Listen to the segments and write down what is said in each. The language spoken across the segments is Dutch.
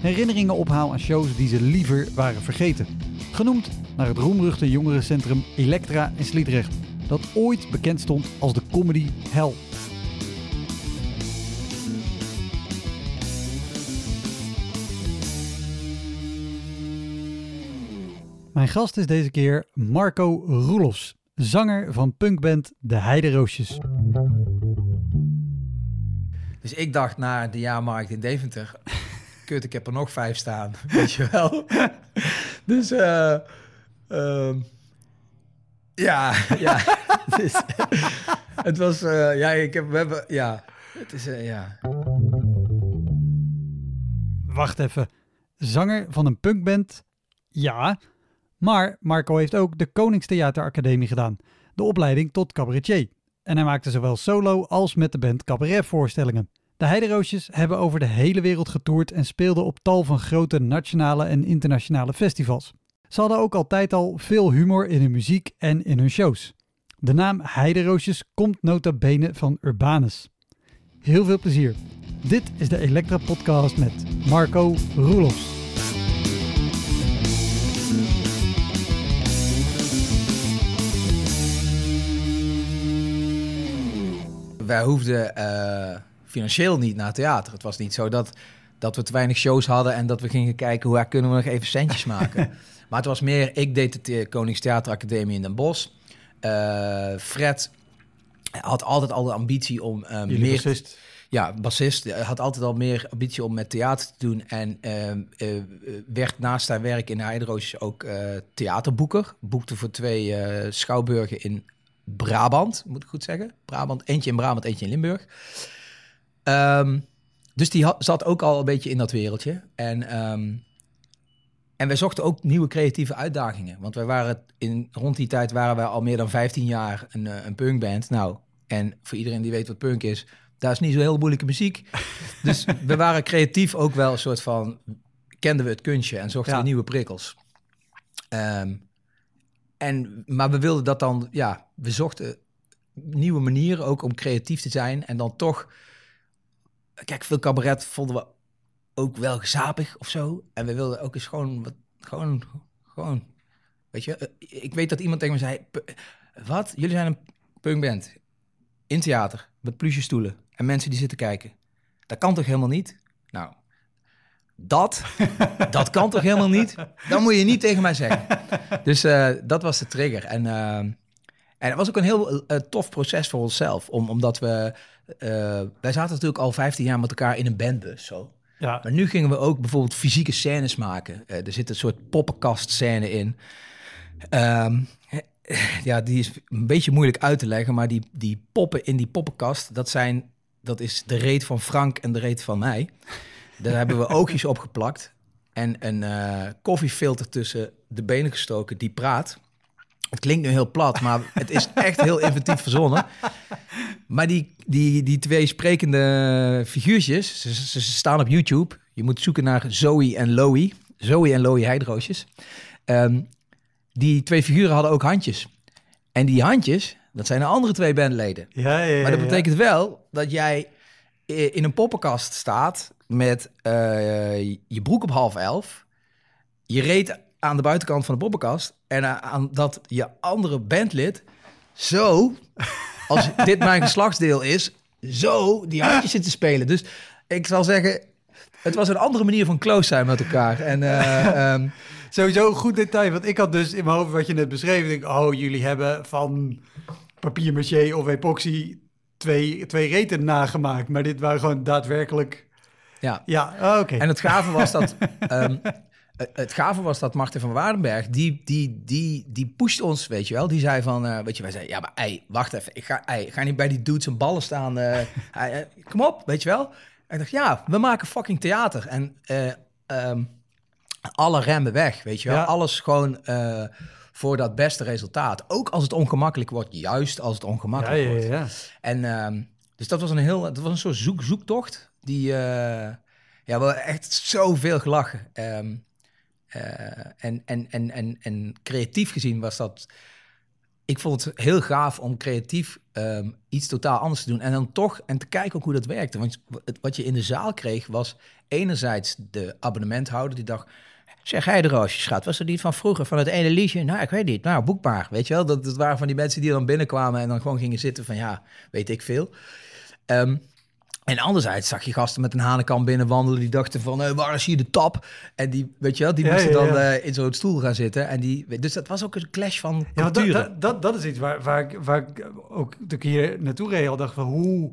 herinneringen ophaal aan shows die ze liever waren vergeten. Genoemd naar het roemruchte jongerencentrum Elektra in Sliedrecht, dat ooit bekend stond als de comedy hell. Mijn gast is deze keer Marco Roelofs, zanger van punkband De Heideroosjes. Dus ik dacht na de jaarmarkt in Deventer, ik heb er nog vijf staan, weet je wel. dus ehm, ja, ja. Dus, het was, eh, ja, ik heb, we hebben, ja, het is, eh, ja. Wacht even, zanger van een punkband? Ja, maar Marco heeft ook de Koningstheateracademie gedaan, de opleiding tot cabaretier. En hij maakte zowel solo als met de band cabaretvoorstellingen. De Heideroosjes hebben over de hele wereld getoerd en speelden op tal van grote nationale en internationale festivals. Ze hadden ook altijd al veel humor in hun muziek en in hun shows. De naam Heideroosjes komt nota bene van Urbanus. Heel veel plezier. Dit is de Elektra Podcast met Marco Roelofs. Wij hoefden eh, financieel niet naar theater. Het was niet zo dat, dat we te weinig shows hadden en dat we gingen kijken hoe kunnen we nog even centjes maken. maar het was meer, ik deed het uh, Koningstheateracademie in Den Bosch. Eh, Fred had altijd al de ambitie om uh, meer... Bassist. Ja, bassist. Had altijd al meer ambitie om met theater te doen. En uh, werd naast zijn werk in de Heideroosjes ook theaterboeker. Boekte voor twee schouwburgen in Brabant, moet ik goed zeggen. Brabant, eentje in Brabant, eentje in Limburg. Um, dus die had, zat ook al een beetje in dat wereldje. En, um, en wij zochten ook nieuwe creatieve uitdagingen. Want wij waren in, rond die tijd waren wij al meer dan 15 jaar een, een punkband. Nou, en voor iedereen die weet wat punk is, daar is niet zo heel moeilijke muziek. dus we waren creatief ook wel een soort van, kenden we het kunstje en zochten ja. we nieuwe prikkels. Um, en, maar we wilden dat dan, ja, we zochten nieuwe manieren ook om creatief te zijn. En dan toch, kijk, veel cabaret vonden we ook wel gezapig of zo. En we wilden ook eens gewoon, wat, gewoon, gewoon, weet je. Ik weet dat iemand tegen me zei, wat, jullie zijn een punkband in theater met plusje stoelen en mensen die zitten kijken. Dat kan toch helemaal niet? Nou, dat, dat kan toch helemaal niet? Dat moet je niet tegen mij zeggen. Dus uh, dat was de trigger. En, uh, en het was ook een heel uh, tof proces voor onszelf. Om, omdat we... wij zaten natuurlijk al 15 jaar met elkaar in een bandbus. Zo. Ja. Maar nu gingen we ook bijvoorbeeld fysieke scènes maken. er zit een soort poppenkast scène in. Um, ja, die is een beetje moeilijk uit te leggen. Maar die, die poppen in die poppenkast, dat zijn... Dat is de reet van Frank en de reet van mij. Daar hebben we oogjes op geplakt en een uh, koffiefilter tussen de benen gestoken die praat. Het klinkt nu heel plat, maar het is echt heel inventief verzonnen. Maar die, die, die twee sprekende figuurtjes, ze, ze, staan op YouTube. Je moet zoeken naar Zoe en Loie. Zoe en Loie Heidroosjes. Um, die twee figuren hadden ook handjes. En die handjes, dat zijn de andere twee bandleden. Ja, ja, ja, maar dat betekent wel dat jij in een poppenkast staat met uh, je broek op half elf, je reet aan de buitenkant van de poppenkast en aan dat je andere bandlid zo, als dit mijn geslachtsdeel is, zo die handjes zit te spelen. Dus ik zal zeggen, het was een andere manier van close zijn met elkaar. En eh, ehm, Sowieso een goed detail, want ik had dus in mijn hoofd wat je net beschreven. Denk, ik, oh, jullie hebben van papier maché of epoxy twee, twee reten nagemaakt. Maar dit waren gewoon daadwerkelijk... ja. Ja, oh, oké. En het gave was dat. ehm, het- het gave was dat Martin van Waardenberg, die, die, die, die pusht ons, weet je wel. Die zei van, eh, weet je, wij zeiden, ja, maar ei, wacht even. Ik ga, ei, ga niet bij die dudes en ballen staan. eh, eh, kom op, weet je wel. En ik dacht, ja, we maken fucking theater. En eh, ehm, alle remmen weg, weet je wel. Ja. Alles gewoon eh, voor dat beste resultaat. Ook als het ongemakkelijk wordt, juist als het ongemakkelijk ja, wordt. ja. En ehm, dus dat was een heel, dat was een soort zoek, zoektocht. Die, eh, ja, we hebben echt zoveel gelachen. Ehm, eh, en, en, en, en, en creatief gezien was dat. Ik vond het heel gaaf om creatief ehm, iets totaal anders te doen. En dan toch, en te kijken ook hoe dat werkte. Want wat je in de zaal kreeg was enerzijds de abonnementhouder die dacht. Zeg, hij de roosje, schat, was er niet van vroeger, van het ene liedje? Nou, ik weet niet. Nou, boekbaar, weet je wel? Dat, dat waren van die mensen die dan binnenkwamen en dan gewoon gingen zitten van, ja, weet ik veel. Ehm, en anderzijds zag je gasten met een hanenkam binnenwandelen die dachten van, eh, waar is hier de tap? En die, weet je wel, die Ja, moesten ja, dan eh, in zo'n stoel gaan zitten. En die, dus dat was ook een clash van culturen. dat, dat, dat, dat is iets waar, waar, ik, waar ik ook toen ik hier naartoe reed al dacht van hoe,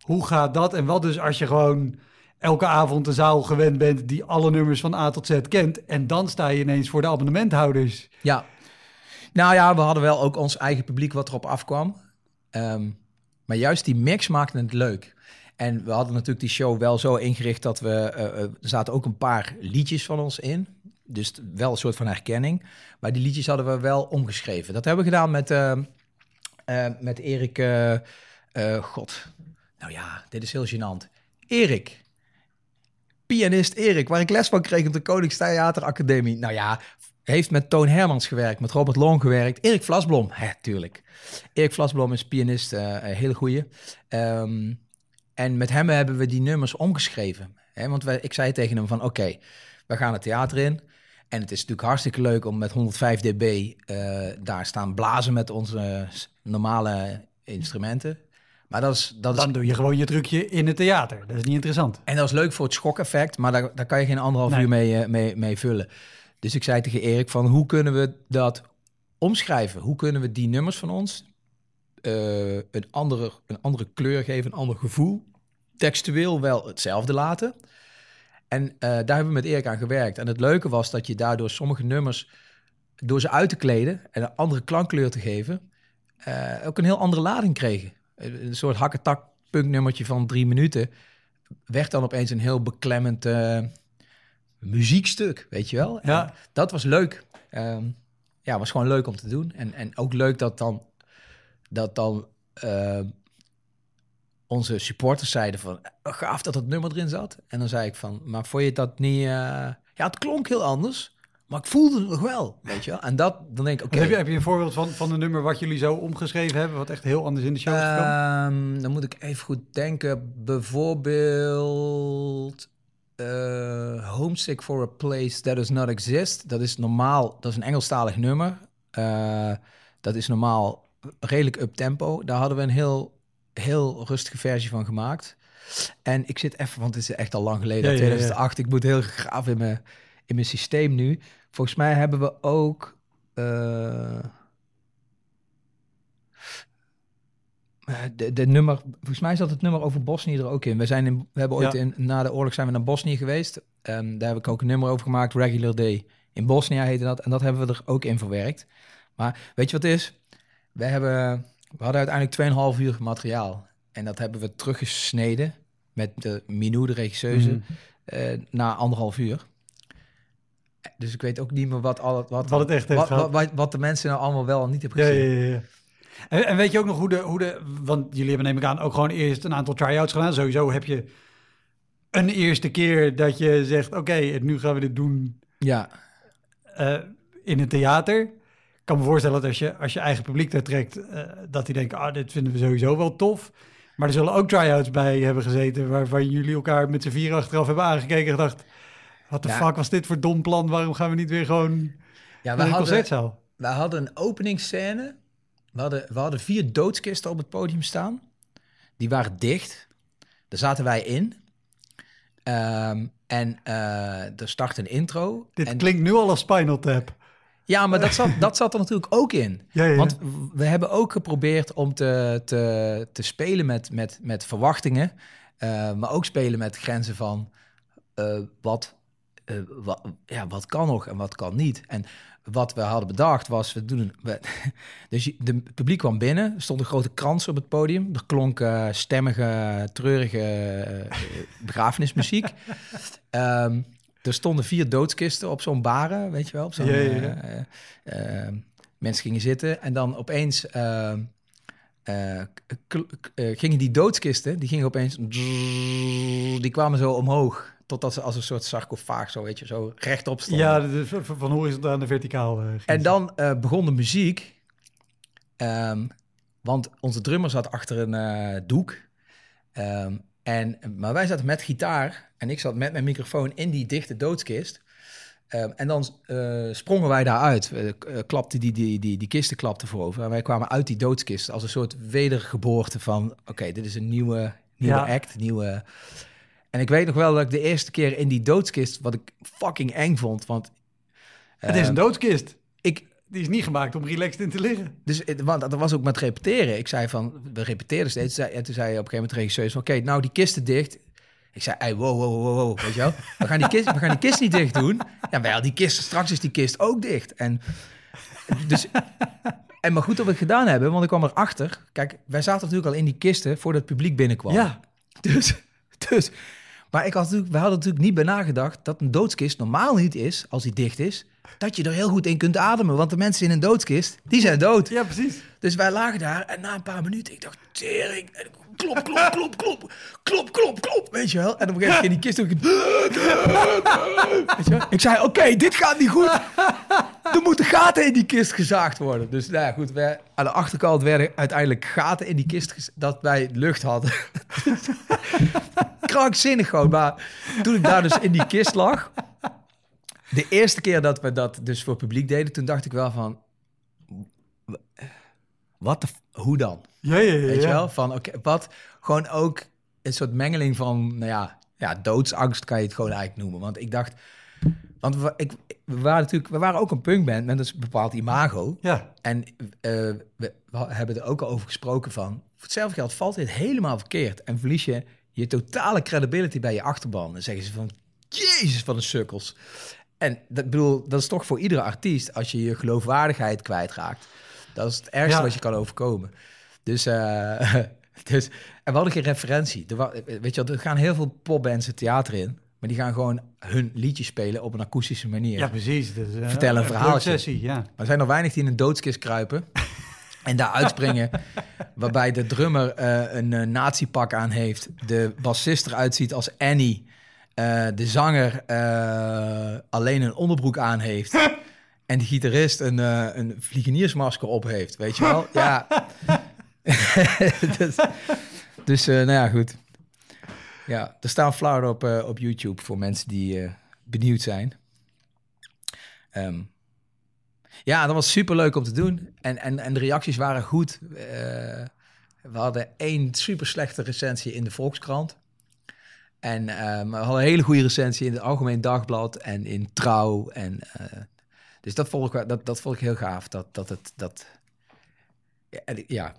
hoe gaat dat? En wat dus als je gewoon elke avond een zaal gewend bent die alle nummers van A tot Z kent en dan sta je ineens voor de abonnementhouders. Ja. Nou ja, we hadden wel ook ons eigen publiek wat erop afkwam. Ehm, maar juist die mix maakte het leuk. En we hadden natuurlijk die show wel zo ingericht dat we... eh, eh, er zaten ook een paar liedjes van ons in. Dus wel een soort van herkenning. Maar die liedjes hadden we wel omgeschreven. Dat hebben we gedaan met, eh, met Erik... God. Nou ja, dit is heel gênant. Erik. Pianist Erik, waar ik les van kreeg op de Koningstheater Academie. Nou ja, heeft met Toon Hermans gewerkt, met Robert Long gewerkt. Erik Vlasblom, hè, tuurlijk. Erik Vlasblom is pianist, hele goeie. Ehm, en met hem hebben we die nummers omgeschreven. Hè, want wij, ik zei tegen hem van, oké, we gaan het theater in. En het is natuurlijk hartstikke leuk om met 105 dB eh, daar staan blazen met onze normale instrumenten. Maar dat is, dat is Dan doe je gewoon je trucje in het theater. Dat is niet interessant. en dat is leuk voor het schokeffect, maar daar, daar kan je geen anderhalf Nee. uur mee, eh, mee, mee vullen. Dus ik zei tegen Erik van, hoe kunnen we dat omschrijven? Hoe kunnen we die nummers van ons eh, een, andere, een andere kleur geven, een ander gevoel? Textueel wel hetzelfde laten. En eh, daar hebben we met Erik aan gewerkt. En het leuke was dat je daardoor sommige nummers, door ze uit te kleden en een andere klankkleur te geven, eh, ook een heel andere lading kregen. Een soort hakketak punknummertje van drie minuten werd dan opeens een heel beklemmend muziekstuk, weet je wel. Ja. En dat was leuk. Ehm, ja, was gewoon leuk om te doen. En, en ook leuk dat dan, dat dan eh, onze supporters zeiden van, "Oh, gaaf dat dat nummer erin zat. En dan zei ik van, maar vond je dat niet... eh, Ja, het klonk heel anders, maar ik voelde het nog wel, weet je wel. En dat, dan denk ik, oké. Heb, je, heb je een voorbeeld van, van een nummer wat jullie zo omgeschreven hebben, wat echt heel anders in de show is gekomen? Ehm, dan moet ik even goed denken. Bijvoorbeeld eh, Homesick for a Place That Does Not Exist. Dat is normaal, dat is een Engelstalig nummer. Eh, dat is normaal redelijk up-tempo. Daar hadden we een heel, heel rustige versie van gemaakt. En ik zit even, want het is echt al lang geleden, Ja, ja, ja. 2008. Ik moet heel graaf in mijn, in mijn systeem nu. Volgens mij hebben we ook... eh, Eh, de, de nummer, volgens mij zat het nummer over Bosnië er ook in. We, zijn in, we hebben ooit Ja. in, na de oorlog zijn we naar Bosnië geweest. Daar heb ik ook een nummer over gemaakt, Regular Day. In Bosnië heette dat. En dat hebben we er ook in verwerkt. Maar weet je wat het is? We, hebben, we hadden uiteindelijk 2,5 uur materiaal. En dat hebben we teruggesneden met de Minou, de regisseuse, Mhm. eh, na anderhalf uur. Dus ik weet ook niet meer wat, al, het- wat, Wat het echt heeft wat, wat, wat de mensen nou allemaal wel en niet hebben gezien. ja, ja. ja. En, en weet je ook nog hoe de, hoe de... Want jullie hebben neem ik aan ook gewoon eerst een aantal try-outs gedaan. Sowieso heb je een eerste keer dat je zegt... Oké, nu gaan we dit doen ja. eh, in een theater. Ik kan me voorstellen dat als je, als je eigen publiek daar trekt... eh, dat die denken, ah, dit vinden we sowieso wel tof. Maar er zullen ook try-outs bij hebben gezeten... waarvan jullie elkaar met z'n vier achteraf hebben aangekeken en gedacht... Wat de Ja. fuck was dit voor dom plan? Waarom gaan we niet weer gewoon Ja, we een hadden, concertzaal? we hadden een openingsscène. We hadden, we hadden vier doodskisten op het podium staan. Die waren dicht. Daar zaten wij in. Ehm, en eh, er start een intro. Dit en, klinkt nu al als Spinal Tap. Ja, maar dat zat, dat zat er natuurlijk ook in. Ja, ja. Want we hebben ook geprobeerd om te, te, te spelen met, met, met verwachtingen. eh, maar ook spelen met grenzen van eh, wat, eh, wat, ja, wat kan nog en wat kan niet. En wat we hadden bedacht was, we doen we, dus het publiek kwam binnen, er stond een grote krans op het podium. Er klonk eh, stemmige, treurige eh, begrafenismuziek. Ehm, er stonden vier doodskisten op zo'n baren, weet je wel. Op zo'n, Ja, ja, ja. eh, eh, eh, mensen gingen zitten en dan opeens gingen die doodskisten, die gingen opeens, die kwamen zo omhoog. Totdat ze als een soort sarcofaag zo, weet je, zo rechtop stonden. Ja, de- de- van horizontaal naar verticaal. En dan begon de muziek. Ehm, want onze drummer zat achter een doek. Ehm, en, maar wij zaten met gitaar en ik zat met mijn microfoon in die dichte doodskist. Ehm, en dan eh, sprongen wij daaruit. Uh, klapte die, die, die, die kisten klapten voorover. En wij kwamen uit die doodskist als een soort wedergeboorte van... oké, dit is een nieuwe, nieuwe Ja. act, nieuwe... En ik weet nog wel dat ik de eerste keer in die doodskist... wat ik fucking eng vond, want... Het is ehm, een doodskist. Die is niet gemaakt om relaxed in te liggen. dus, want dat was ook met repeteren. Ik zei van, we repeteerden steeds. En toen zei je op een gegeven moment de regisseur van, oké, nou die kisten dicht. Ik zei, hey, wow, wow, wow, wow, weet je wel. We gaan die kist, we gaan die kist niet dicht doen. Ja, wel, die kist, straks is die kist ook dicht. En, dus, en maar goed dat we het gedaan hebben, want ik kwam erachter. Kijk, wij zaten natuurlijk al in die kisten voordat het publiek binnenkwam. Ja. Dus, dus, maar ik had natuurlijk, we hadden natuurlijk niet bij nagedacht dat een doodskist normaal niet is, als die dicht is, dat je er heel goed in kunt ademen. Want de mensen in een doodskist, die zijn dood. Ja, precies. Dus wij lagen daar en na een paar minuten, ik dacht, tering, en klop, klop, klop, klop, klop, klop, klop, weet je wel. En op een gegeven moment ging die kist ook... Ik zei, oké, dit gaat niet goed. Er moeten gaten in die kist gezaagd worden. Dus nou ja, goed, wij, aan de achterkant werden uiteindelijk gaten in die kist, dat wij lucht hadden. Krankzinnig gewoon, maar toen ik daar dus in die kist lag... De eerste keer dat we dat dus voor publiek deden, toen dacht ik wel van... Wat Hoe dan? Ja, ja, ja. Weet je wel? Van, oké, wat? Gewoon ook een soort mengeling van, nou ja, ja, doodsangst kan je het gewoon eigenlijk noemen. Want ik dacht... Want we, ik, we waren natuurlijk... We waren ook een punkband met een bepaald imago. Ja. En eh, we, we hebben er ook al over gesproken van... Voor hetzelfde geld valt dit helemaal verkeerd. En verlies je je totale credibility bij je achterban. Dan zeggen ze van... Jezus, van de sukkels. En dat, bedoel, dat is toch voor iedere artiest... als je je geloofwaardigheid kwijtraakt. Dat is het ergste Ja. wat je kan overkomen. Dus, eh, dus... En we hadden geen referentie. Er, weet je er gaan heel veel popbands het theater in... maar die gaan gewoon hun liedjes spelen op een akoestische manier. Ja, precies. Dus, eh, Vertel een verhaaltje. ja. Maar er zijn er weinig die in een doodskist kruipen en daar uitspringen. waarbij de drummer eh, een nazi-pak aan heeft. De bassist eruit ziet als Annie. Eh, de zanger eh, alleen een onderbroek aan heeft. en de gitarist een, eh, een vliegeniersmasker op heeft. Weet je wel? Ja. dus dus nou ja, goed. Ja, er staan flauwen op, op YouTube voor mensen die benieuwd zijn. Ehm, ja, dat was super leuk om te doen. En, en, en de reacties waren goed. We hadden één super slechte recensie in de Volkskrant. En ehm, we hadden een hele goede recensie in het Algemeen Dagblad en in Trouw. En, eh, dus dat vond, ik, dat, dat vond ik heel gaaf. Dat, dat het. Dat, ja,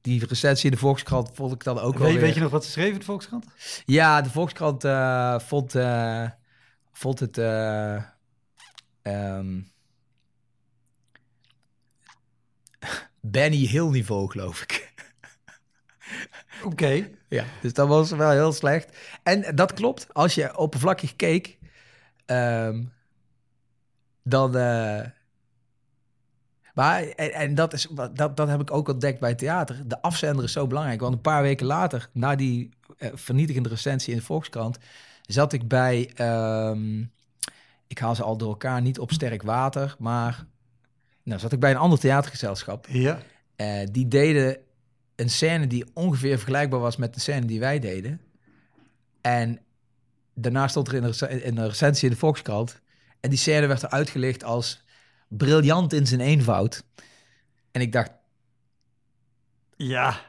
die recensie in de Volkskrant vond ik dan ook wel. Weet, weer- weet je nog wat ze schreven in de Volkskrant? ja, de Volkskrant eh, vond, eh, vond het. eh, ehm, Benny Hill niveau, geloof ik. Oké. Ja, dus dat was wel heel slecht. En dat klopt. Als je oppervlakkig keek, ehm, dan. eh, maar, en, en dat, is, dat, dat heb ik ook ontdekt bij theater. De afzender is zo belangrijk. Want een paar weken later, na die eh, vernietigende recensie in de Volkskrant, zat ik bij. ehm, ik haal ze al door elkaar, niet op sterk water, maar. Nou, zat ik bij een ander theatergezelschap. Ja. Eh, die deden een scène die ongeveer vergelijkbaar was met de scène die wij deden. En daarna stond er in een, rec- in een recensie in de Volkskrant. En die scène werd er uitgelicht als briljant in zijn eenvoud. En ik dacht, Ja.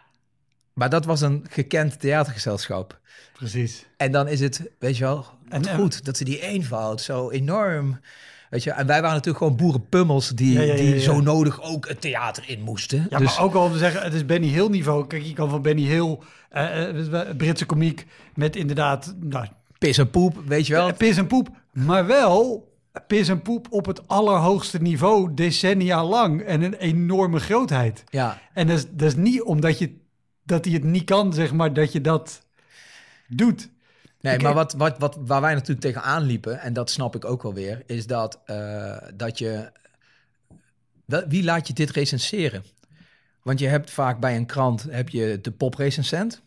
Maar dat was een gekend theatergezelschap. Precies. En dan is het, weet je wel, En, goed dat ze die eenvoud zo enorm... Weet je, en wij waren natuurlijk gewoon boerenpummels die, Ja, ja, ja, die zo nodig ook het theater in moesten. Ja, dus, maar ook al om te zeggen, het is Benny Hill niveau. Kijk, je kan van Benny Hill, eh, eh, Britse komiek, met inderdaad nou, pis en poep, weet je wel. pis en poep. Maar wel pis en poep op het allerhoogste niveau, decennia lang. En een enorme grootheid. Ja, En dat is, dat is niet omdat je, dat hij het niet kan, zeg maar, dat je dat doet. Nee, maar wat, wat, wat, waar wij natuurlijk tegenaan liepen, en dat snap ik ook wel weer, is dat, eh, dat je... Wie laat je dit recenseren? Want je hebt vaak bij een krant heb je de poprecensent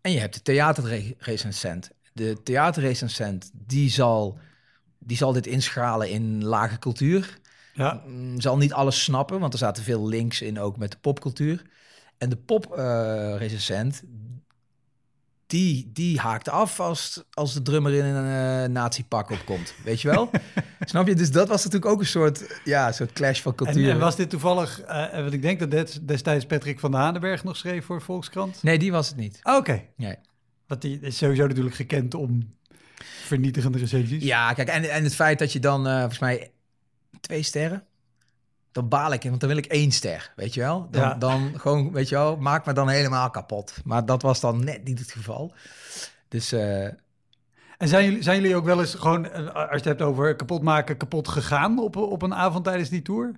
en je hebt de theaterrecensent. De theaterrecensent, die zal, die zal dit inschalen in lage cultuur. Ja, Mm, zal niet alles snappen, want er zaten veel links in ook met de popcultuur. En de poprecensent, die, die haakt af als, als de drummer in een uh, nazi-pak opkomt. Weet je wel? Snap je? Dus dat was natuurlijk ook een soort, ja, een soort clash van cultuur. en was dit toevallig, eh, want ik denk dat des- destijds Patrick van de Hanenberg nog schreef voor Volkskrant. Nee, die was het niet. Ah, Oké, Nee. want die is sowieso natuurlijk gekend om vernietigende recensies. Ja, kijk, en, en het feit dat je dan, eh, volgens mij, twee sterren, dan baal ik, want dan wil ik één ster, weet je wel? Dan, Ja. dan gewoon, weet je wel, maak me dan helemaal kapot. Maar dat was dan net niet het geval. Dus eh, En zijn jullie, zijn jullie ook wel eens gewoon, eh, als je het hebt over kapot maken, kapot gegaan op, op een avond tijdens die tour?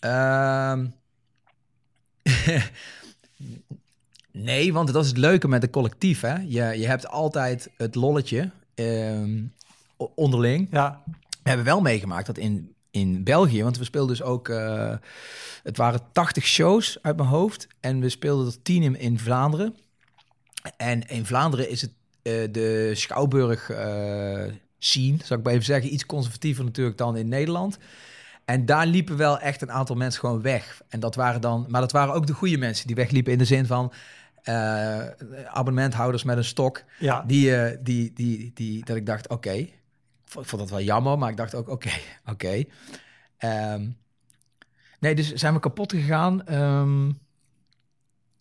Ehm nee, want dat is het leuke met een collectief. Hè? Je, je hebt altijd het lolletje ehm, onderling. Ja, We hebben wel meegemaakt dat in, in België, want we speelden dus ook... eh, het waren 80 shows uit mijn hoofd en we speelden er 10 in, in Vlaanderen. En in Vlaanderen is het eh, de Schouwburg eh scene, zou ik maar even zeggen, iets conservatiever natuurlijk dan in Nederland. En daar liepen wel echt een aantal mensen gewoon weg. En dat waren dan, maar dat waren ook de goede mensen die wegliepen in de zin van abonnementhouders met een stok. ja. Die, die, die, die, dat ik dacht, oké. Vond ik vond dat wel jammer, maar ik dacht ook, oké, oké. Ehm, nee, dus zijn we kapot gegaan? Ehm,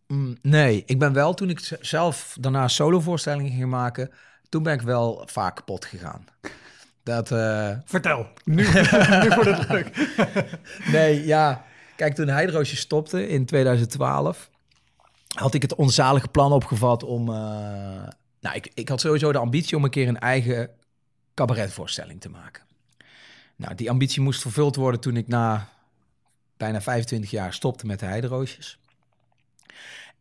mm, nee, ik ben wel, toen ik zelf daarna solovoorstellingen ging maken, toen ben ik wel vaak kapot gegaan. Dat, eh, Vertel, nu, nu wordt het leuk. Nee, ja. Kijk, toen Heidroosje stopte in 2012, had ik het onzalige plan opgevat om... eh, nou, ik, ik had sowieso de ambitie om een keer een eigen cabaretvoorstelling te maken. Nou, die ambitie moest vervuld worden toen ik na bijna 25 jaar stopte met de Heideroosjes.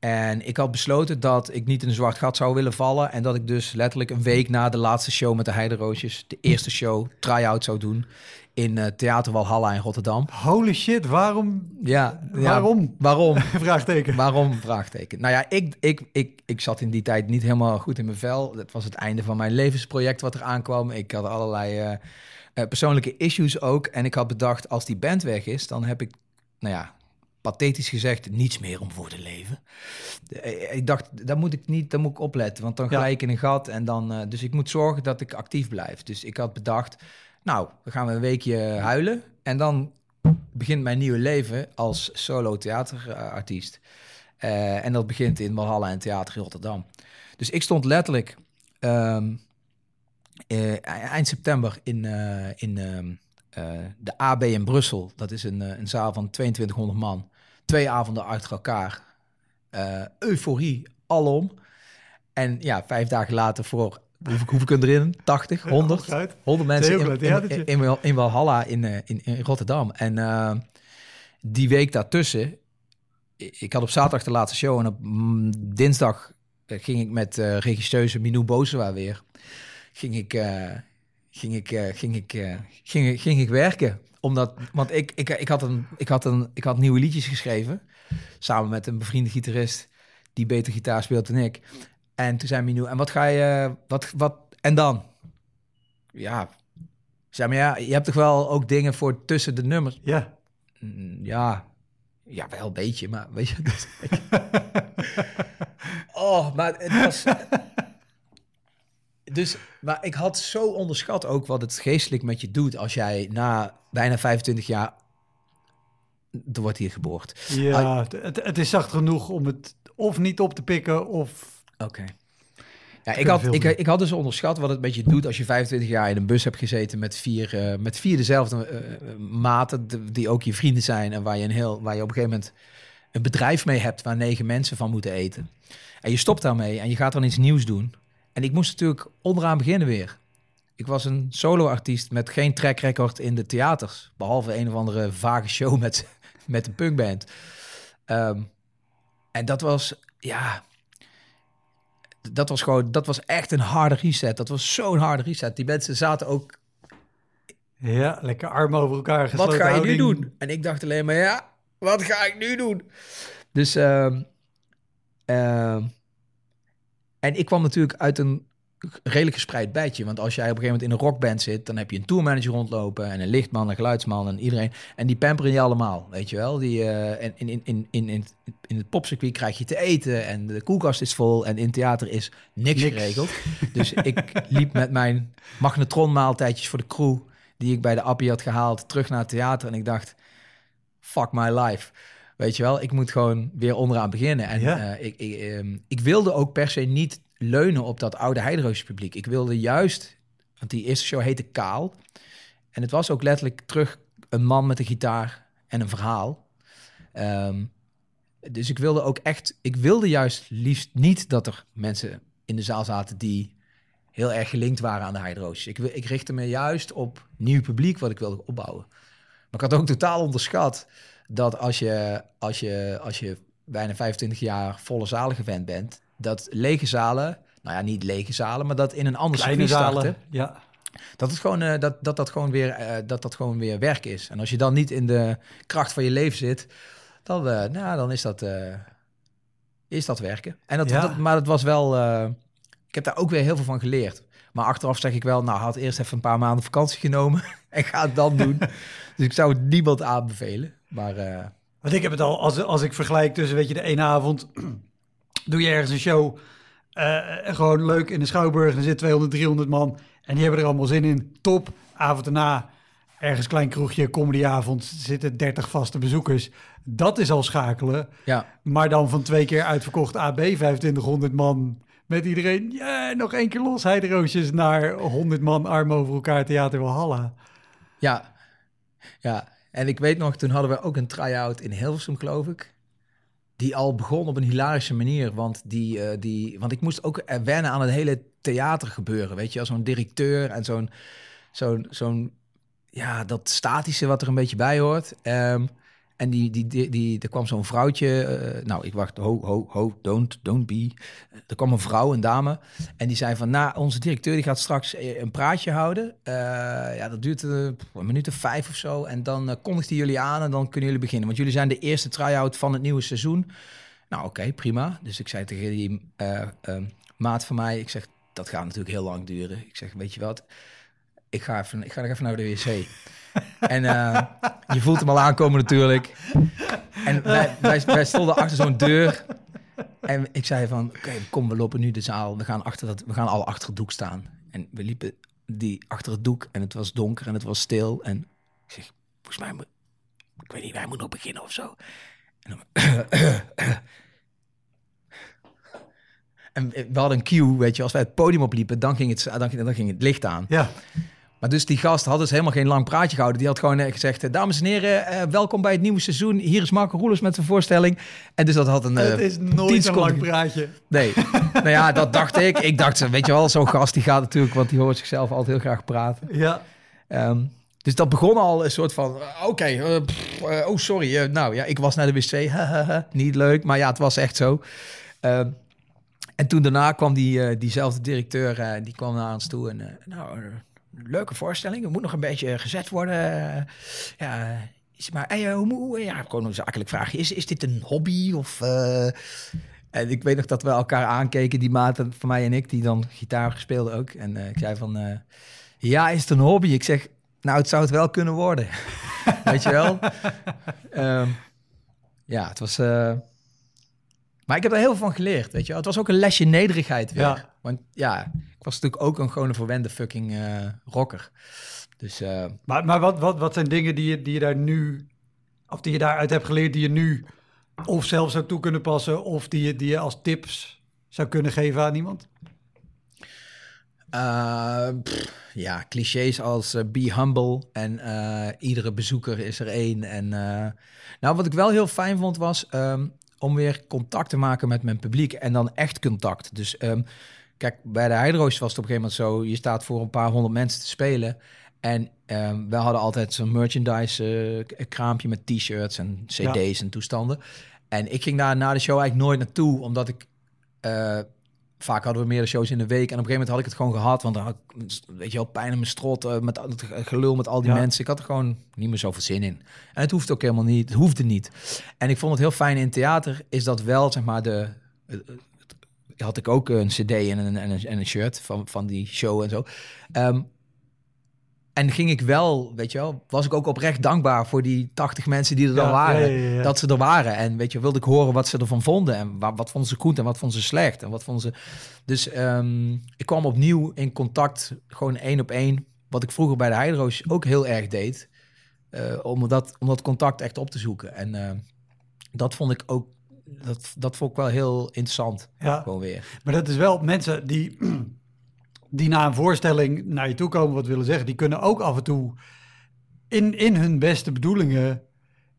En ik had besloten dat ik niet in een zwart gat zou willen vallen. En dat ik dus letterlijk een week na de laatste show met de Heideroosjes... de eerste show, try-out zou doen in eh Theater Walhalla in Rotterdam. Holy shit, waarom? Ja, ja, Waarom? Waarom? Vraagteken. Waarom? Vraagteken. Nou ja, ik, ik, ik, ik zat in die tijd niet helemaal goed in mijn vel. Dat was het einde van mijn levensproject wat er aankwam. Ik had allerlei eh, eh, persoonlijke issues ook. En ik had bedacht, als die band weg is, dan heb ik, nou ja, pathetisch gezegd, niets meer om voor te leven. Eh, Ik dacht, daar moet ik niet, daar moet ik opletten, want dan Ja. ga ik in een gat. En dan, eh, dus ik moet zorgen dat ik actief blijf. Dus ik had bedacht, nou, dan gaan we een weekje huilen. En dan begint mijn nieuwe leven als solo theaterartiest. Eh, en dat begint in Walhalla en Theater in Rotterdam. Dus ik stond letterlijk ehm, eh, eind september in, eh, in ehm, eh, de AB in Brussel. Dat is een, eh, een zaal van 2200 man. Twee avonden achter elkaar. Eh, euforie, alom. En ja, vijf dagen later voor, hoeveel, hoeveel kunnen erin? 80, 100? Hooguit. 100 mensen in, in, in, in, in Walhalla in, eh, in, in Rotterdam. En eh, die week daartussen, ik had op zaterdag de laatste show en op mm, dinsdag ging ik met eh regisseuse Minou Bozema weer, ging ik, ging ik, eh, ging ik, eh, ging, ging ik werken. Omdat, want ik, ik, ik, had een, ik, had een, ik had nieuwe liedjes geschreven, samen met een bevriende gitarist die beter gitaar speelt dan ik. En toen zei Minou, en wat ga je, wat, wat, en dan? Ja, zeg maar ja, je hebt toch wel ook dingen voor tussen de nummers? Ja. Mm, Ja, ja, wel een beetje, maar weet je. Dus, oh, maar het was. Dus, maar ik had zo onderschat ook wat het geestelijk met je doet als jij na bijna 25 jaar er wordt hier geboord. Ja, het, het- het is zacht genoeg om het of niet op te pikken of... Oké. Ja, ik had, ik, ik had dus onderschat wat het met je doet als je 25 jaar in een bus hebt gezeten met vier, eh, met vier dezelfde eh, maten, de- die ook je vrienden zijn en waar je, een heel, waar je op een gegeven moment een bedrijf mee hebt waar negen mensen van moeten eten. En je stopt daarmee en je gaat dan iets nieuws doen. En ik moest natuurlijk onderaan beginnen weer. Ik was een solo-artiest met geen track record in de theaters. Behalve een of andere vage show met, met een punkband. Ehm, en dat was, ja... Dat was gewoon, dat was echt een harde reset. Dat was zo'n harde reset. Die mensen zaten ook, Ja, lekker armen over elkaar gesloten wat ga je nu doen? En ik dacht alleen maar, ja, wat ga ik nu doen? Dus, ehm, en ik kwam natuurlijk uit een redelijk gespreid bijtje. Want als jij op een gegeven moment in een rockband zit, dan heb je een tourmanager rondlopen en een lichtman, een geluidsman en iedereen. En die pamperen je allemaal, weet je wel. Die, en in, in, in, in, in, in het popcircuit krijg je te eten en de koelkast is vol en in theater is niks, Niks. geregeld. Dus ik liep met mijn magnetronmaaltijdjes voor de crew, die ik bij de Appie had gehaald, terug naar het theater. En ik dacht, fuck my life. Weet je wel, ik moet gewoon weer onderaan beginnen. En Ja. eh, ik, ik, ehm, ik wilde ook per se niet leunen op dat oude Heideroosje publiek. Ik wilde juist, want die eerste show heette Kaal. En het was ook letterlijk terug een man met een gitaar en een verhaal. Ehm, dus ik wilde ook echt, ik wilde juist liefst niet dat er mensen in de zaal zaten die heel erg gelinkt waren aan de Heideroosjes. Ik, ik richtte me juist op nieuw publiek wat ik wilde opbouwen. Maar ik had ook totaal onderschat dat als je, als je, als je bijna 25 jaar volle zalen gewend bent, dat lege zalen, nou ja, niet lege zalen, maar dat in een ander circuit zalen. starten, Ja. dat het gewoon, eh, dat, dat, dat, gewoon weer, eh, dat dat gewoon weer werk is. En als je dan niet in de kracht van je leven zit, dan, eh, nou, dan is dat, is dat werken. En dat, Ja. dat, maar het was wel, ik heb daar ook weer heel veel van geleerd. Maar achteraf zeg ik wel, nou, had eerst even een paar maanden vakantie genomen en ga het dan doen. dus ik zou het niemand aanbevelen. Maar eh, Want ik heb het al, als, als ik vergelijk tussen, weet je, de ene avond doe je ergens een show, eh, en gewoon leuk in de Schouwburg, en er zit 200, 300 man en die hebben er allemaal zin in. Top, avond erna, ergens klein kroegje, comedyavond, zitten 30 vaste bezoekers. Dat is al schakelen. ja, Maar dan van twee keer uitverkocht AB, 2500 man met iedereen. Ja, nog één keer los, heideroosjes naar 100 man arm over elkaar, theater Walhalla. Ja, ja. En ik weet nog, toen hadden we ook een try-out in Hilversum, geloof ik. Die al begon op een hilarische manier. Want, die, eh, die, want ik moest ook eh, wennen aan het hele theater gebeuren. Weet je, als zo'n directeur en zo'n, zo'n, zo'n, ja, dat statische wat er een beetje bij hoort. Ehm, en die, die, die, die, er kwam zo'n vrouwtje. eh, nou, ik wacht, ho, ho, ho, don't, don't be. Er kwam een vrouw, een dame. En die zei van, nou, onze directeur die gaat straks eh, een praatje houden. Eh, ja, dat duurt een minuut of vijf of zo. En dan kondigt hij jullie aan en dan kunnen jullie beginnen. Want jullie zijn de eerste try-out van het nieuwe seizoen. Nou, oké, prima. Dus ik zei tegen die maat van mij, ik zeg, dat gaat natuurlijk heel lang duren. Ik zeg, weet je wat, ik ga, even, ik ga nog even naar de wc. En eh, je voelt hem al aankomen natuurlijk. En wij, wij, stonden achter zo'n deur. En ik zei van, oké, kom, we lopen nu de zaal. We gaan, achter dat, we gaan al achter het doek staan. En we liepen die achter het doek en het was donker en het was stil. En ik zeg, volgens mij, moet, ik weet niet, wij moeten nog beginnen of zo. En, en we hadden een cue, weet je, als wij het podium opliepen, dan ging het, dan ging het licht aan. Ja, Maar dus die gast had dus helemaal geen lang praatje gehouden. Die had gewoon eh, gezegd, eh, dames en heren, eh, welkom bij het nieuwe seizoen. Hier is Marco Roelers met zijn voorstelling. En dus dat had een... het is nooit een lang praatje. Nee, nou ja, dat dacht ik. Ik dacht, weet je wel, zo'n gast die gaat natuurlijk, want die hoort zichzelf altijd heel graag praten. Ja, Ehm, dus dat begon al een soort van, oké, oh sorry, nou ja, ik was naar de wc, niet leuk, maar ja, het was echt zo. Ehm, en toen daarna kwam die, diezelfde directeur, die kwam naar ons toe en, nou, leuke voorstelling, het moet nog een beetje gezet worden. ja, is maar, eh, hoe, hoe, ja, gewoon een zakelijk vraagje, is, is dit een hobby of... eh, en ik weet nog dat we elkaar aankeken, die maten van mij en ik, die dan gitaar gespeeld ook. En eh, ik zei van, ja, is het een hobby? Ik zeg, nou, het zou het wel kunnen worden. Weet je wel? Ehm, ja, het was... Maar ik heb er heel veel van geleerd, weet je wel. Het was ook een lesje nederigheid weer. Ja. Want ja, was natuurlijk ook een gewone verwende fucking eh, rocker. Dus eh, maar, maar wat, wat, wat zijn dingen die je, die je daar nu Of die je daaruit hebt geleerd die je nu of zelf zou toe kunnen passen... of die je, die je als tips zou kunnen geven aan iemand? Uh, ja, clichés als uh, be humble en uh, iedere bezoeker is er één. En nou, wat ik wel heel fijn vond was um, om weer contact te maken met mijn publiek en dan echt contact. Dus um, kijk, bij de Hydro's was het op een gegeven moment zo: je staat voor een paar honderd mensen te spelen. En um, we hadden altijd zo'n merchandise kraampje met t-shirts en cd's ja. en toestanden. En ik ging daar na de show eigenlijk nooit naartoe, omdat ik vaak hadden we meerdere shows in de week. En op een gegeven moment had ik het gewoon gehad. Want dan had ik, weet je wel, pijn in mijn strot. Uh, met het gelul met al die mensen. Ik had er gewoon niet meer zoveel zin in. En het hoeft ook helemaal niet. Het hoefde niet. En ik vond het heel fijn in theater. Is dat wel, zeg maar, de... had ik ook een cd en een, en een, en een shirt van, van die show en zo. Um, en ging ik wel, weet je wel, was ik ook oprecht dankbaar voor die 80 mensen die er dan waren. Ja, ja, dat ze er waren. En weet je, wilde ik horen wat ze ervan vonden. En wat, wat vonden ze goed en wat vonden ze slecht. En wat vonden ze. Dus um, ik kwam opnieuw in contact, gewoon één op één. Wat ik vroeger bij de Hydro's ook heel erg deed. Uh, om, dat, om dat contact echt op te zoeken. En uh, dat vond ik ook. Dat, dat vond ik wel heel interessant. Ja, gewoon weer. Maar dat is wel mensen die die na een voorstelling naar je toe komen wat willen zeggen, die kunnen ook af en toe in, in hun beste bedoelingen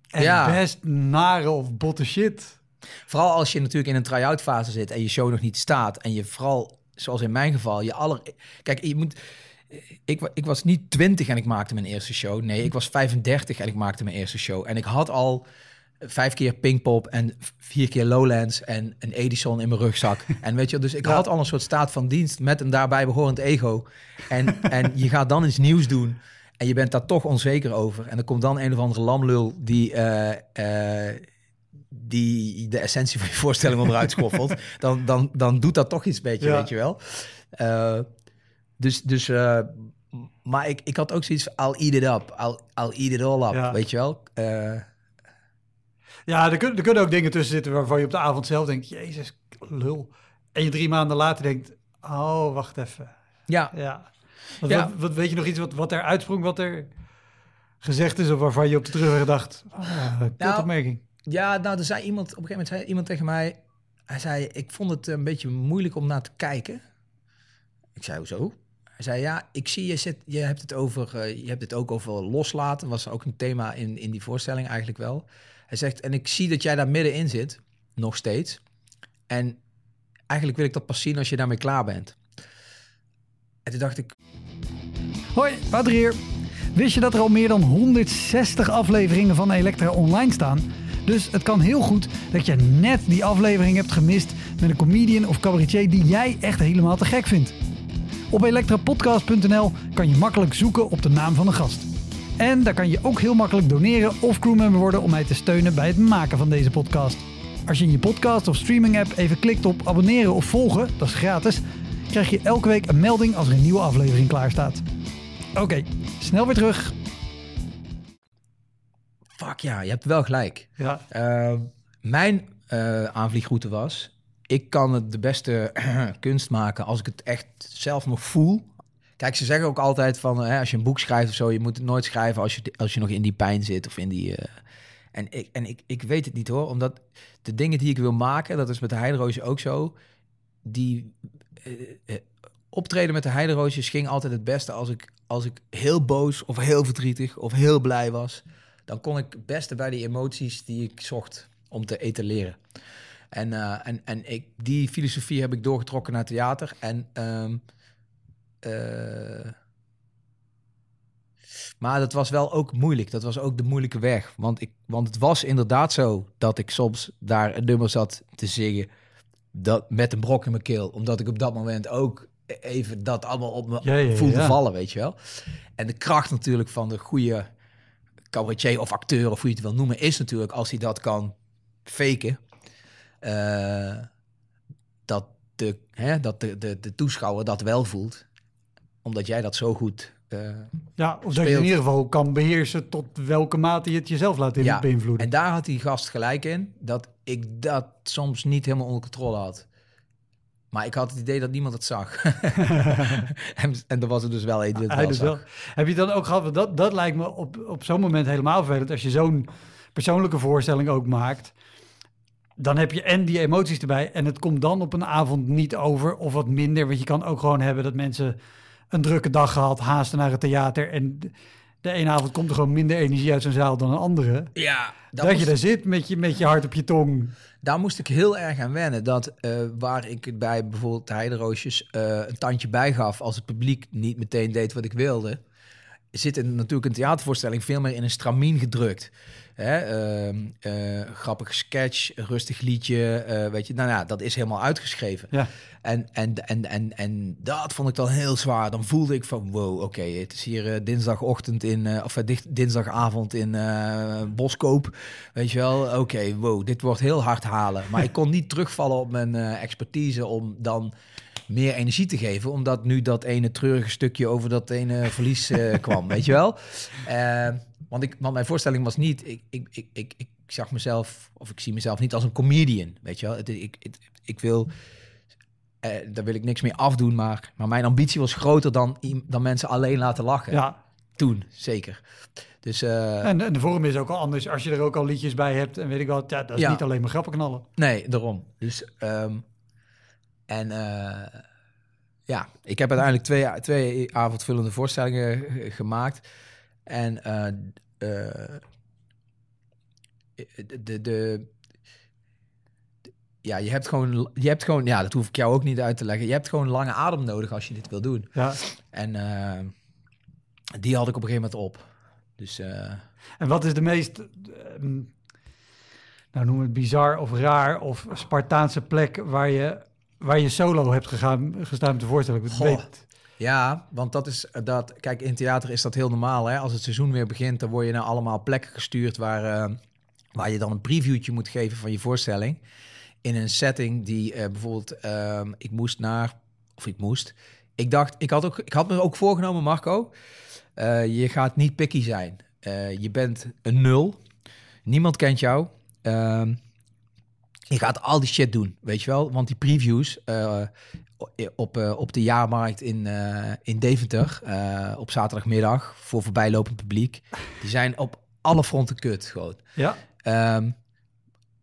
en ja. best nare of botte shit. Vooral als je natuurlijk in een try-out fase zit en je show nog niet staat en je vooral, zoals in mijn geval, je aller... Kijk, je moet... Ik, ik was niet 20 en ik maakte mijn eerste show. Nee, ik was 35 en ik maakte mijn eerste show. En ik had al vijf keer Pinkpop en vier keer Lowlands en een Edison in mijn rugzak. En weet je, dus ik had al een soort staat van dienst met een daarbij behorend ego. En, en je gaat dan iets nieuws doen en je bent daar toch onzeker over. En er komt dan een of andere lamlul die, uh, uh, die de essentie van je voorstelling onderuit schoffelt. dan, dan, dan doet dat toch iets beetje, weet je wel. Uh, dus, dus maar ik, ik had ook zoiets van, I'll eat it up. I'll, I'll eat it all up, ja. weet je wel. Ja, er, kun, er kunnen ook dingen tussen zitten waarvan je op de avond zelf denkt, jezus, lul. En je drie maanden later denkt, oh, wacht even. Ja. ja. Wat, ja. Wat, weet je nog iets wat, wat er uitsprong, wat er gezegd is of waarvan je op de terugweg dacht, oh, nou, opmerking. Ja, nou, er zei iemand, op een gegeven moment zei iemand tegen mij, hij zei, ik vond het een beetje moeilijk om naar te kijken. Ik zei, hoezo? Hij zei, ja, ik zie je zit, je hebt het over, uh, je hebt het ook over loslaten. Was ook een thema in, in die voorstelling eigenlijk wel. Hij zegt, en ik zie dat jij daar middenin zit, nog steeds. En eigenlijk wil ik dat pas zien als je daarmee klaar bent. En toen dacht ik... Hoi, Wouter hier. Wist je dat er al meer dan 160 afleveringen van Elektra online staan? Dus het kan heel goed dat je net die aflevering hebt gemist met een comedian of cabaretier die jij echt helemaal te gek vindt. Op elektrapodcast.nl kan je makkelijk zoeken op de naam van de gast. En daar kan je ook heel makkelijk doneren of crewmember worden om mij te steunen bij het maken van deze podcast. Als je in je podcast of streaming app even klikt op abonneren of volgen, dat is gratis, krijg je elke week een melding als er een nieuwe aflevering klaar staat. Oké, snel weer terug. Fuck ja, je hebt wel gelijk. Ja. Uh, mijn uh, aanvliegroute was, ik kan het de beste kunst maken als ik het echt zelf nog voel Kijk, ze zeggen ook altijd van hè, als je een boek schrijft of zo, je moet het nooit schrijven als je, als je nog in die pijn zit of in die. Uh... En, ik, en ik, ik weet het niet hoor, omdat de dingen die ik wil maken, dat is met de heideroosje ook zo, die uh, optreden met de heideroosjes ging altijd het beste als ik, als ik heel boos of heel verdrietig of heel blij was. Dan kon ik het beste bij die emoties die ik zocht om te etaleren. En, en, en ik, die filosofie heb ik doorgetrokken naar theater. En uh, maar dat was wel ook moeilijk. Dat was ook de moeilijke weg. Want, ik, want het was inderdaad zo dat ik soms daar een nummer zat te zingen. Dat, met een brok in mijn keel. Omdat ik op dat moment ook even dat allemaal op me voelde vallen, weet je wel. En de kracht natuurlijk van de goede cabaretier of acteur, of hoe je het wil noemen, is natuurlijk als hij dat kan faken. Uh, dat de, hè, dat de, de, de toeschouwer dat wel voelt omdat jij dat zo goed uh, Ja, of dat je in ieder geval kan beheersen tot welke mate je het jezelf laat ja, beïnvloeden. En daar had die gast gelijk in, dat ik dat soms niet helemaal onder controle had. Maar ik had het idee dat niemand het zag. en, en er was er dus wel een dus wel. Heb je dan ook gehad, dat, dat lijkt me op, op zo'n moment helemaal vervelend, als je zo'n persoonlijke voorstelling ook maakt, dan heb je en die emoties erbij en het komt dan op een avond niet over of wat minder. Want je kan ook gewoon hebben dat mensen een drukke dag gehad, haasten naar het theater en de ene avond komt er gewoon minder energie uit zo'n zaal dan een andere. Ja, Dat, je daar zit met je, met je hart op je tong. Daar moest ik heel erg aan wennen. Dat eh, waar ik het bij bijvoorbeeld de Heideroosjes eh, een tandje bij gaf... als het publiek niet meteen deed wat ik wilde... zit in, natuurlijk een theatervoorstelling veel meer in een stramien gedrukt. Hè? ehm, eh, grappige sketch, rustig liedje, eh, weet je. Nou ja, dat is helemaal uitgeschreven. Ja. En, en, en, en, en dat vond ik dan heel zwaar. Dan voelde ik van, wow, oké, het is hier eh, dinsdagochtend in, of dinsdagavond in Boskoop. Weet je wel, oké, wow, dit wordt heel hard halen. Maar ik kon niet terugvallen op mijn expertise om dan meer energie te geven. Omdat nu dat ene treurige stukje over dat ene verlies eh, kwam, weet je wel. Eh, want, ik, want mijn voorstelling was niet, ik, ik, ik, ik, ik zag mezelf, of ik zie mezelf niet als een comedian, weet je wel. Het, ik, ik, ik wil eh, daar wil ik niks meer afdoen, maar, maar mijn ambitie was groter dan, dan mensen alleen laten lachen. Ja. Toen, zeker. Dus En, en de vorm is ook al anders. Als je er ook al liedjes bij hebt en weet ik wat, ja, dat is Ja. niet alleen maar grappen knallen. nee, daarom. Dus, ehm, en eh, ja, ik heb uiteindelijk twee, twee avondvullende voorstellingen gemaakt. En eh, eh, de, de, de, ja, je hebt gewoon, je hebt gewoon, ja, dat hoef ik jou ook niet uit te leggen. Je hebt gewoon lange adem nodig als je dit wil doen. Ja. En eh, die had ik op een gegeven moment op. Dus eh, En wat is de meest, nou noem het bizar of raar of Spartaanse plek waar je, waar je solo hebt gegaan, gestaan te voorstellen? Ik weet, ja, want dat is dat. Kijk, in theater is dat heel normaal. Hè? Als het seizoen weer begint, dan word je naar allemaal plekken gestuurd waar, eh, waar je dan een previewtje moet geven van je voorstelling. In een setting die eh, bijvoorbeeld, ehm, ik moest naar, of ik moest. Ik dacht, ik had, ook, ik had me ook voorgenomen, Marco. eh, je gaat niet picky zijn. Eh, je bent een nul. Niemand kent jou. Ehm, je gaat al die shit doen, weet je wel? Want die previews eh, op, eh, op de jaarmarkt in, eh, in Deventer op zaterdagmiddag voor voorbijlopend publiek, die zijn op alle fronten kut gewoon. ja, Ehm,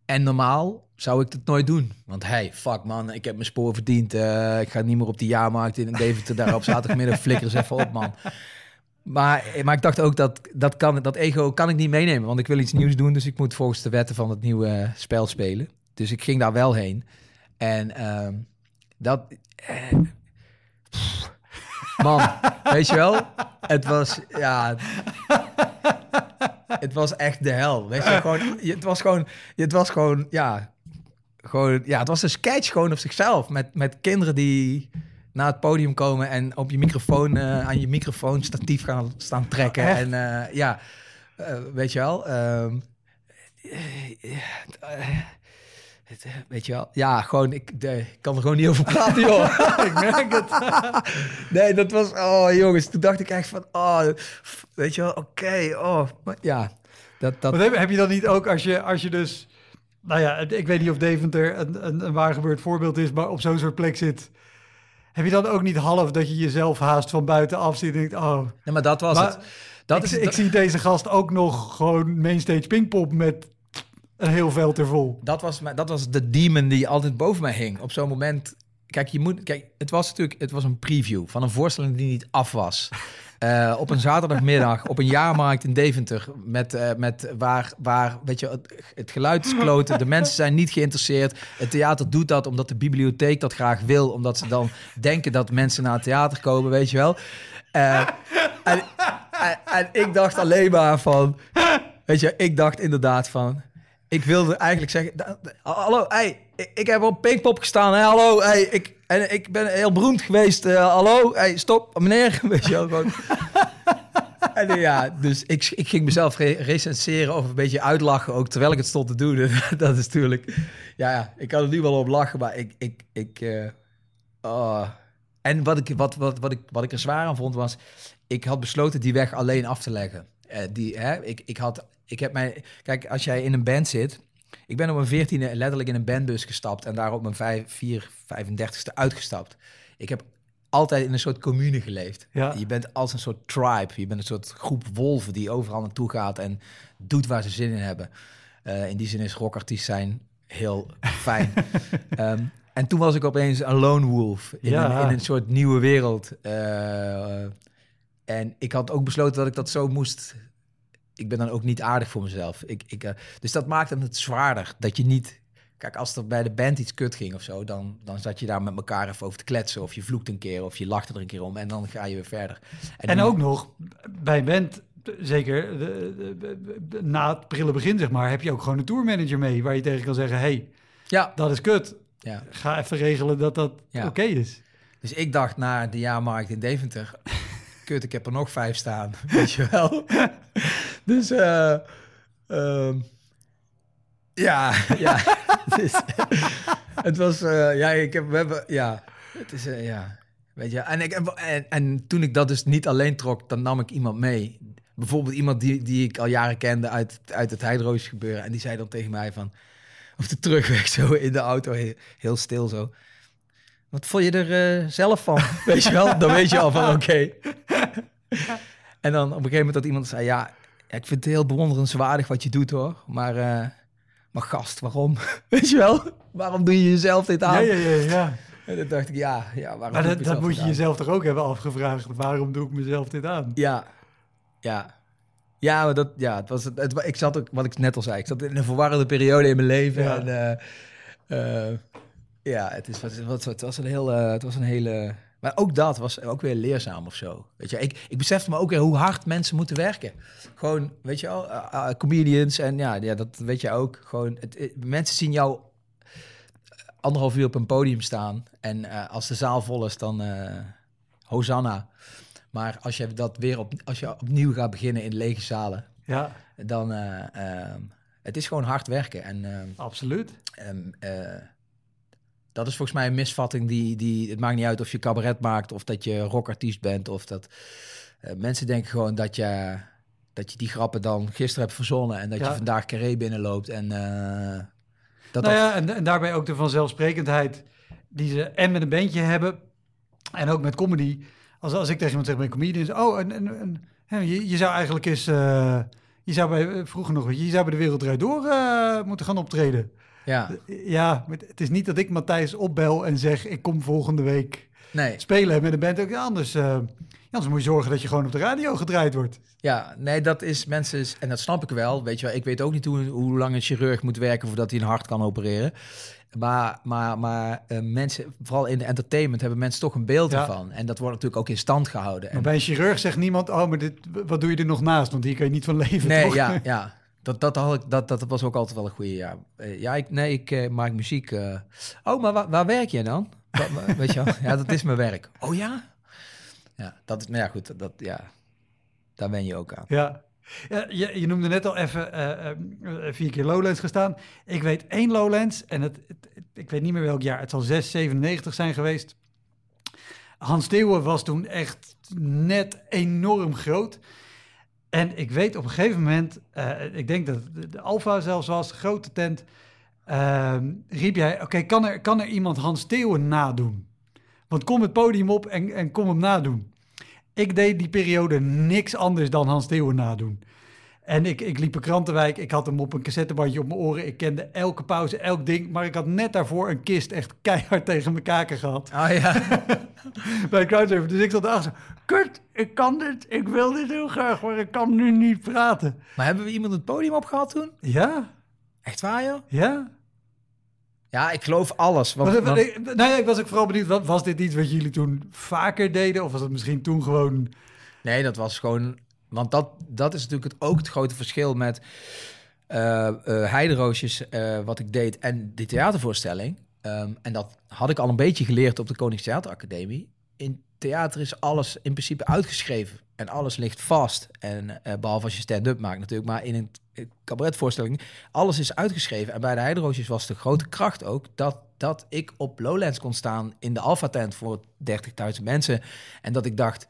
en normaal zou ik dat nooit doen. Want hey, fuck man, ik heb mijn spoor verdiend. ik ga niet meer op die jaarmarkt in Deventer daar op zaterdagmiddag flikker eens even op man. Maar, maar ik dacht ook dat dat, kan, dat ego kan ik niet meenemen. Want ik wil iets nieuws doen. Dus ik moet volgens de wetten van het nieuwe spel spelen. Dus ik ging daar wel heen. En ehm, dat... eh, man, weet je wel? Het was, ja... Het was echt de hel. Weet je, gewoon, het was gewoon, het was gewoon, ja, gewoon, ja, het was een sketch gewoon op zichzelf met, met kinderen die naar het podium komen en op je microfoon eh, aan je microfoon statief gaan staan trekken Echt? en eh, ja, weet je wel. ehm, eh, eh, het, eh, weet je wel, ja, gewoon, ik, ik kan er gewoon niet over praten, joh. ik merk het. nee, dat was, oh jongens, toen dacht ik echt van, oh, weet je wel, oké, oh, maar ja, dat, dat, heb, heb je dan niet ook als je, als je dus, nou ja, ik weet niet of Deventer een, een, een waar gebeurd voorbeeld is, maar op zo'n soort plek zit. Heb je dan ook niet half dat je jezelf haast van buitenaf ziet en denkt, oh, nee, maar dat was Maar het. Dat ik, is, ik zie deze gast ook nog gewoon mainstage pingpop met een heel veld ervol. dat, was, dat was de demon die altijd boven mij hing. Op zo'n moment, kijk, je moet, kijk, het was natuurlijk, het was een preview van een voorstelling die niet af was. Eh, op een zaterdagmiddag op een jaarmarkt in Deventer met, eh, met waar, waar weet je, het, het geluid is kloten, de mensen zijn niet geïnteresseerd. Het theater doet dat omdat de bibliotheek dat graag wil, omdat ze dan denken dat mensen naar het theater komen, weet je wel. Eh, en, en, en ik dacht alleen maar van, weet je, ik dacht inderdaad van, ik wilde eigenlijk zeggen, hallo, hey, ik, heb op Pinkpop gestaan, hè, hallo, hey, ik, en ik ben heel beroemd geweest, eh, hallo, hey, stop, meneer, weet je wel, gewoon. En ja, dus ik, ik ging mezelf re recenseren of een beetje uitlachen ook terwijl ik het stond te doen. dat is natuurlijk, ja, ja, ik kan er nu wel op lachen, maar ik, ik, ik, eh, oh. En wat ik, wat, wat, wat, ik, wat ik er zwaar aan vond was, ik had besloten die weg alleen af te leggen. Eh, die, hè, ik, ik had, ik heb mij, kijk, als jij in een band zit, ik ben op mijn veertiende letterlijk in een bandbus gestapt en daar op mijn vijf, vier, 35ste uitgestapt. Ik heb altijd in een soort commune geleefd. Ja. Je bent als een soort tribe. Je bent een soort groep wolven die overal naartoe gaat en doet waar ze zin in hebben. Eh, in die zin is rockartiest zijn heel fijn. Ehm, en toen was ik opeens een lone wolf in, Ja. een, in een soort nieuwe wereld. Eh, en ik had ook besloten dat ik dat zo moest. Ik ben dan ook niet aardig voor mezelf. Ik, ik, eh, dus dat maakte het zwaarder. Dat je niet. Kijk, als er bij de band iets kut ging of zo, dan, dan zat je daar met elkaar even over te kletsen. Of je vloekt een keer, of je lacht er een keer om. En dan ga je weer verder. En ook nog, bij een band, zeker de, de- na het prille begin zeg maar, heb je ook gewoon een tourmanager mee. Waar je tegen kan zeggen, hey, Ja, dat is kut. ja. Ga even regelen dat dat Ja. oké is. Dus ik dacht na de jaarmarkt in Deventer, kut, ik heb er nog vijf staan, weet je wel. dus eh, ehm, ja, ja. Dus, het was, eh, ja, ik heb, we hebben, ja, het is, eh, ja, weet je. En, ik, en, en toen ik dat dus niet alleen trok, dan nam ik iemand mee. Bijvoorbeeld iemand die, die ik al jaren kende uit, uit het Heidroos gebeuren. En die zei dan tegen mij van, op de terugweg zo in de auto, heel, heel stil zo. Wat vond je er eh, zelf van? Weet je wel? Dan weet je al van oké. en dan op een gegeven moment dat iemand zei: Ja, ik vind het heel bewonderenswaardig wat je doet hoor. Maar, eh, maar gast, waarom? weet je wel? Waarom doe je jezelf dit aan? Ja, ja, ja, ja. En dan dacht ik: Ja, ja waarom Maar doe ik dat, moet je aan? jezelf toch ook hebben afgevraagd. Waarom doe ik mezelf dit aan? Ja, ja. Ja, maar dat, ja, het was, het, het- ik zat ook, wat ik net al zei, ik zat in een verwarrende periode in mijn leven. Ja. En, eh, ja, het, is, was, het was een heel, eh, het was een hele, maar ook dat was ook weer leerzaam of zo. Weet je, ik, ik besefte me ook weer hoe hard mensen moeten werken. Gewoon, weet je wel, eh, eh, comedians en ja, ja, dat weet je ook. Gewoon, het, het- mensen zien jou anderhalf uur op een podium staan en als de zaal vol is, dan Hosanna. Maar als je dat weer op, als je opnieuw gaat beginnen in lege zalen, Ja, dan eh, ehm, het is gewoon hard werken. En ehm, absoluut. ehm, eh, dat is volgens mij een misvatting die, die het maakt niet uit of je cabaret maakt of dat je rockartiest bent of dat eh, mensen denken gewoon dat je dat je die grappen dan gisteren hebt verzonnen en dat Ja. je vandaag carré binnenloopt en eh, dat nou ja, en, en daarbij ook de vanzelfsprekendheid die ze en met een bandje hebben en ook met comedy. Als, als ik tegen iemand zeg bij comedians, oh, en, en, en, je, je zou eigenlijk eens, eh, je zou bij, vroeger nog, je zou bij de Wereld Draait Door moeten gaan optreden. Ja, Ja, het is niet dat ik Matthijs opbel en zeg, ik kom volgende week nee. spelen met een band. Ook anders, eh, anders moet je zorgen dat je gewoon op de radio gedraaid wordt. Ja, nee, dat is mensen, en dat snap ik wel. Weet je wel, ik weet ook niet hoe, hoe lang een chirurg moet werken voordat hij een hart kan opereren. Maar, maar, maar eh, mensen, vooral in de entertainment, hebben mensen toch een beeld Ja. ervan. En dat wordt natuurlijk ook in stand gehouden. Maar En, bij een chirurg zegt niemand, oh, maar dit, wat doe je er nog naast? Want hier kan je niet van leven, nee, toch? ja, ja. Dat, dat, had ik, dat, dat was ook altijd wel een goede. Ja, Eh, ja ik, nee, ik eh, maak muziek. eh. Oh, maar waar, waar werk je dan? Wa- weet je wel? Ja, dat is mijn werk. Oh ja? Ja, dat is, nou ja, goed. Dat, ja, daar ben je ook aan. Ja. Je, je noemde net al even vier keer Lowlands gestaan. Ik weet één Lowlands en het, ik weet niet meer welk jaar. Het zal 6, 97 zijn geweest. Hans Steeuwen was toen echt net enorm groot. En ik weet op een gegeven moment, eh, ik denk dat de, de Alfa zelfs was, grote tent, ehm, riep jij, oké, kan, er, kan er iemand Hans Steeuwen nadoen? Want kom het podium op en, en kom hem nadoen. Ik deed die periode niks anders dan Hans Steeuwen nadoen. En ik, ik liep een krantenwijk, ik had hem op een cassettebandje op mijn oren. Ik kende elke pauze, elk ding. Maar ik had net daarvoor een kist echt keihard tegen mijn kaken gehad. Oh ja. Bij Crowdsurfer. Dus ik zat erachter. Kut, ik kan dit, ik wil dit heel graag, maar ik kan nu niet praten. Maar hebben we iemand het podium opgehaald toen? Ja, Echt waar, joh? ja. Ja, ik geloof alles. Want, Maar, want- ik, nou ja, ik was ook vooral benieuwd, wa- was dit iets wat jullie toen vaker deden? Of was het misschien toen gewoon... nee, dat was gewoon... Want dat, dat is natuurlijk ook het grote verschil met eh eh, Heideroosjes, eh, wat ik deed, en die theatervoorstelling. Ehm, en dat had ik al een beetje geleerd op de Koningstheateracademie. In theater is alles in principe uitgeschreven. En alles ligt vast. En eh, behalve als je stand-up maakt natuurlijk. Maar in een cabaretvoorstelling, alles is uitgeschreven. En bij de Heideroosjes was de grote kracht ook... dat, dat ik op Lowlands kon staan in de Alpha-tent voor 30.000 mensen. En dat ik dacht...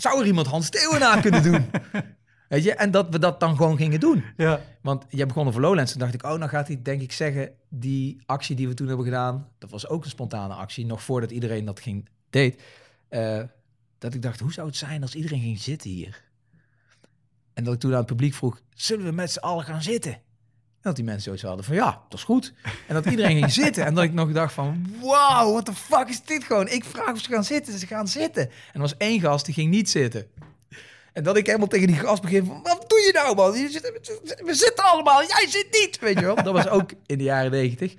Zou er iemand Hans Steeuwenaar kunnen doen? Weet je? En dat we dat dan gewoon gingen doen. Ja, Want jij begon over Lowlands. Toen dacht ik, oh, dan gaat hij denk ik zeggen... die actie die we toen hebben gedaan... dat was ook een spontane actie. Nog voordat iedereen dat ging deed, eh, dat ik dacht, hoe zou het zijn als iedereen ging zitten hier? En dat ik toen aan het publiek vroeg, zullen we met z'n allen gaan zitten? En dat die mensen zoiets hadden van, ja, dat is goed. En dat iedereen ging zitten. En dat ik nog dacht van, wow, what the fuck is dit gewoon? Ik vraag of ze gaan zitten, ze gaan zitten. En er was één gast, die ging niet zitten. En dat ik helemaal tegen die gast begin van, wat doe je nou man? Je zit- we zitten allemaal, jij zit niet, weet je wel. Dat was ook in de jaren negentig.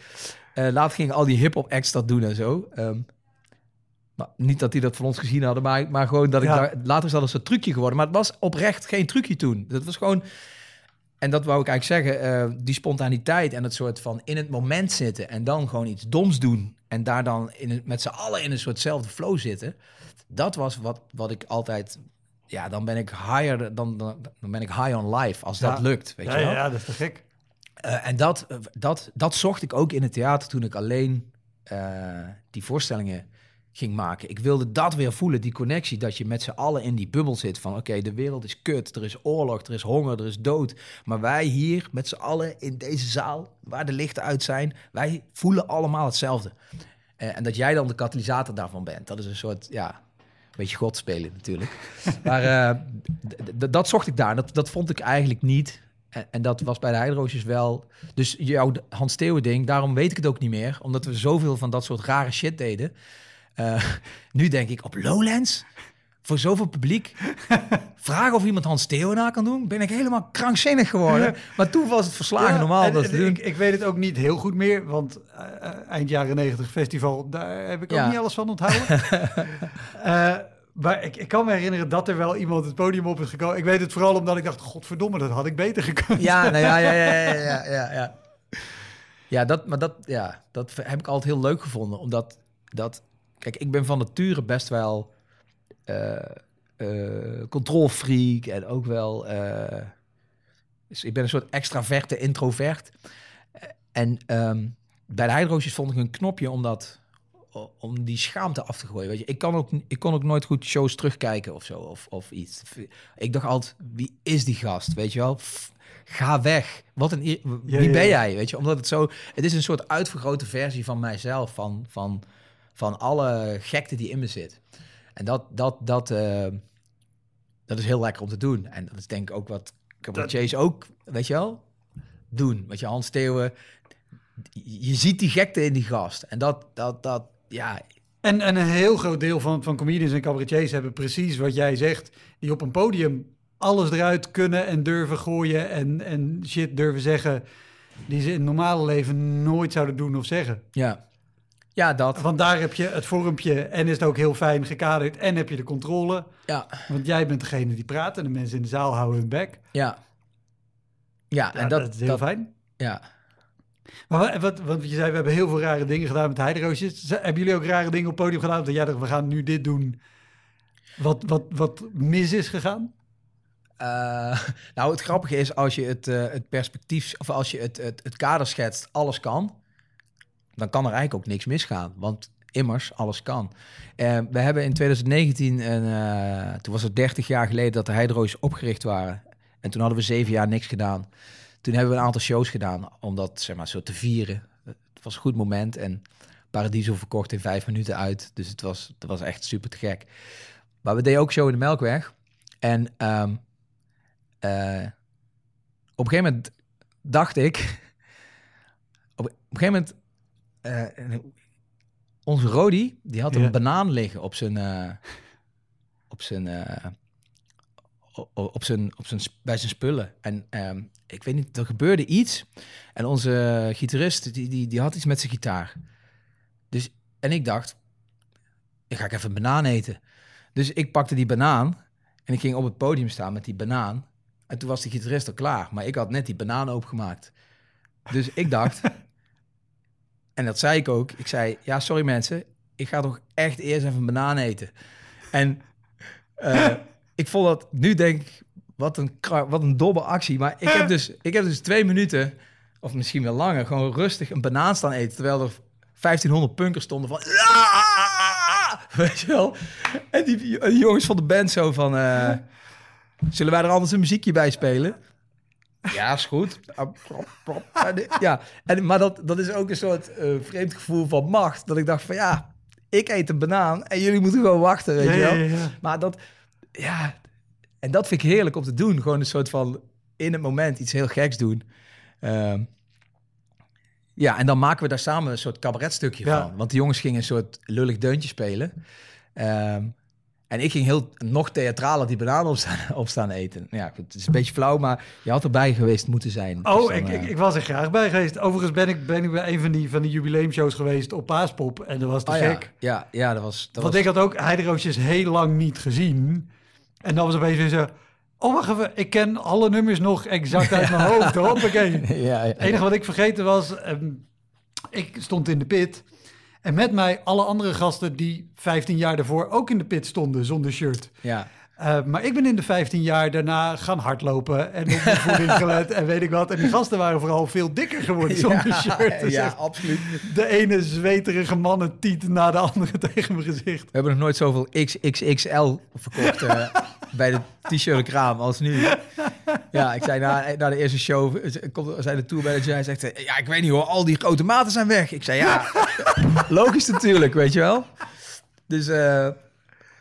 Eh later gingen al die hip-hop acts dat doen en zo. Ehm, maar niet dat die dat van ons gezien hadden, maar, maar gewoon dat ik Ja. daar, later is dat als een trucje geworden. Maar het was oprecht geen trucje toen. Dat was gewoon, en dat wou ik eigenlijk zeggen, eh, die spontaniteit en het soort van in het moment zitten en dan gewoon iets doms doen en daar dan in met z'n allen in een soortzelfde flow zitten. Dat was wat, wat ik altijd, ja, dan ben ik higher, dan, dan, dan ben ik high on life als dat lukt, weet ja, je wel. ja, dat is te gek. Eh, en dat, eh, dat, dat zocht ik ook in het theater toen ik alleen die voorstellingen ging maken. Ik wilde dat weer voelen, die connectie, dat je met z'n allen in die bubbel zit van oké, de wereld is kut, er is oorlog, er is honger, er is dood. Maar wij hier met z'n allen in deze zaal, waar de lichten uit zijn, wij voelen allemaal hetzelfde. Eh, en dat jij dan de katalysator daarvan bent, dat is een soort, ja, een beetje God spelen natuurlijk. maar eh, dat zocht ik daar, dat, dat vond ik eigenlijk niet. En, dat was bij de Heideroosjes wel. Dus jouw Hans Theeuwen ding, daarom weet ik het ook niet meer. Omdat we zoveel van dat soort rare shit deden. Eh, nu denk ik, op Lowlands, voor zoveel publiek, vragen of iemand Hans Theeuwen na kan doen, ben ik helemaal krankzinnig geworden. Maar toen was het verslagen Ja, normaal en- dat en. Ik, ik weet het ook niet heel goed meer, want eh, eh, eind jaren 90 festival, daar heb ik ook niet alles van onthouden. Maar ik, ik kan me herinneren dat er wel iemand het podium op is gekomen. Ik weet het vooral omdat ik dacht, godverdomme, dat had ik beter gekund. Ja, nou ja, ja, ja, ja, ja, ja, ja. Ja, dat, maar dat, ja, dat heb ik altijd heel leuk gevonden. Omdat, dat, kijk, ik ben van nature best wel eh, controlfreak en ook wel... eh, dus ik ben een soort extraverte introvert. En ehm, bij de Heidroosjes vond ik een knopje om dat om die schaamte af te gooien. Weet je, ik, kan ook, ik kon ook nooit goed shows terugkijken of zo, of, of iets. Ik dacht altijd, wie is die gast? Weet je wel? Ga weg. Wat een, wie Ja, ja, ben jij? Weet je, omdat het zo, het is een soort uitvergrote versie van mijzelf, van, van, van alle gekte die in me zit. En dat, dat, dat, eh, dat is heel lekker om te doen. En dat is denk ik ook wat cabaretiers ook, weet je wel, doen. Wat je Theeuwen, je ziet die gekte in die gast. En dat, dat, dat, ja, En, en een heel groot deel van, van comedians en cabaretiers hebben precies wat jij zegt. Die op een podium alles eruit kunnen en durven gooien en, en shit durven zeggen. Die ze in het normale leven nooit zouden doen of zeggen. ja. Ja, dat. Want daar heb je het vormpje en is het ook heel fijn gekaderd en heb je de controle. Ja, Want jij bent degene die praat en de mensen in de zaal houden hun bek. ja. Ja, Ja, en dat, is heel dat- fijn. Ja. Maar wa- wat, want je zei, we hebben heel veel rare dingen gedaan met heideroosjes. Hebben jullie ook rare dingen op het podium gedaan? Dat jij dacht, we gaan nu dit doen. Wat, wat, wat mis is gegaan? Eh, nou, het grappige is als je het, eh, het perspectief, of als je het, het, het kader schetst, alles kan, dan kan er eigenlijk ook niks misgaan. Want immers, alles kan. Eh, we hebben in 2019, een, eh, toen was het 30 jaar geleden dat de Heidroos opgericht waren. En toen hadden we zeven jaar niks gedaan. Toen hebben we een aantal shows gedaan om dat zeg maar, zo te vieren. Het was een goed moment en Paradiso verkocht in vijf minuten uit. Dus het was, het was echt super te gek. Maar we deden ook show in de Melkweg. En ehm, eh, op een gegeven moment dacht ik... Op een gegeven moment... eh, onze Rodi, die had Ja. een banaan liggen op zijn... eh, op zijn... eh, o- o- op zijn, op zijn, bij zijn spullen. En ehm, ik weet niet, er gebeurde iets. En onze gitarist, die, die, die had iets met zijn gitaar. Dus, en ik dacht, ik ga ik even een banaan eten. Dus ik pakte die banaan en ik ging op het podium staan met die banaan. En toen was de gitarist al klaar. Maar ik had net die banaan opengemaakt. Dus ik dacht, en dat zei ik ook. Ik zei, ja, sorry mensen, ik ga toch echt eerst even een banaan eten. En eh, ik vond dat, nu denk ik, wat een, wat een domme actie. Maar ik heb, dus, ik heb dus twee minuten, of misschien wel langer, gewoon rustig een banaan staan eten. Terwijl er 1500 punkers stonden van... Weet je wel? En die, die jongens van de band zo van... eh, zullen wij er anders een muziekje bij spelen? Ja, is goed. En, Ja, en, maar dat, dat is ook een soort eh, vreemd gevoel van macht. Dat ik dacht van ja, ik eet een banaan en jullie moeten gewoon wachten, weet Ja, je wel. ja, ja. Maar dat, ja, en dat vind ik heerlijk om te doen. Gewoon een soort van in het moment iets heel geks doen. Ehm, ja, en dan maken we daar samen een soort cabaretstukje Ja. van. Want de jongens gingen een soort lullig deuntje spelen. Ehm, en ik ging heel nog theatraler die banaan opstaan, opstaan eten. Ja, goed, het is een beetje flauw, maar je had erbij geweest moeten zijn. Dus Oh, dan, ik, ik, eh, ik was er graag bij geweest. Overigens ben ik, ben ik bij een van die, van die jubileumshows geweest op Paaspop. En dat was te oh ja, gek. ja, ja, dat was... Dat Want was ik had ook Heideroosjes heel lang niet gezien. En dan was opeens weer zo... Oh, wacht even. Ik ken alle nummers nog exact uit mijn hoofd. Hoppakee. ja, ja, Het enige wat ik vergeten was... ehm, ik stond in de pit. En met mij alle andere gasten die 15 jaar daarvoor ook in de pit stonden zonder shirt. ja. Uh, maar ik ben in de 15 jaar daarna gaan hardlopen en op mijn voeding gelet en weet ik wat. En die gasten waren vooral veel dikker geworden zonder ja, shirt. Dus ja, absoluut. De ene zweterige mannen tiet na de andere tegen mijn gezicht. We hebben nog nooit zoveel XXXL verkocht eh, bij de t-shirt kraam als nu. Ja, ik zei na, na de eerste show, eh, komt, zei de tourmanager, hij zegt, eh, ja, ik weet niet hoor, al die grote maten zijn weg. Ik zei, ja, logisch natuurlijk, weet je wel. Dus eh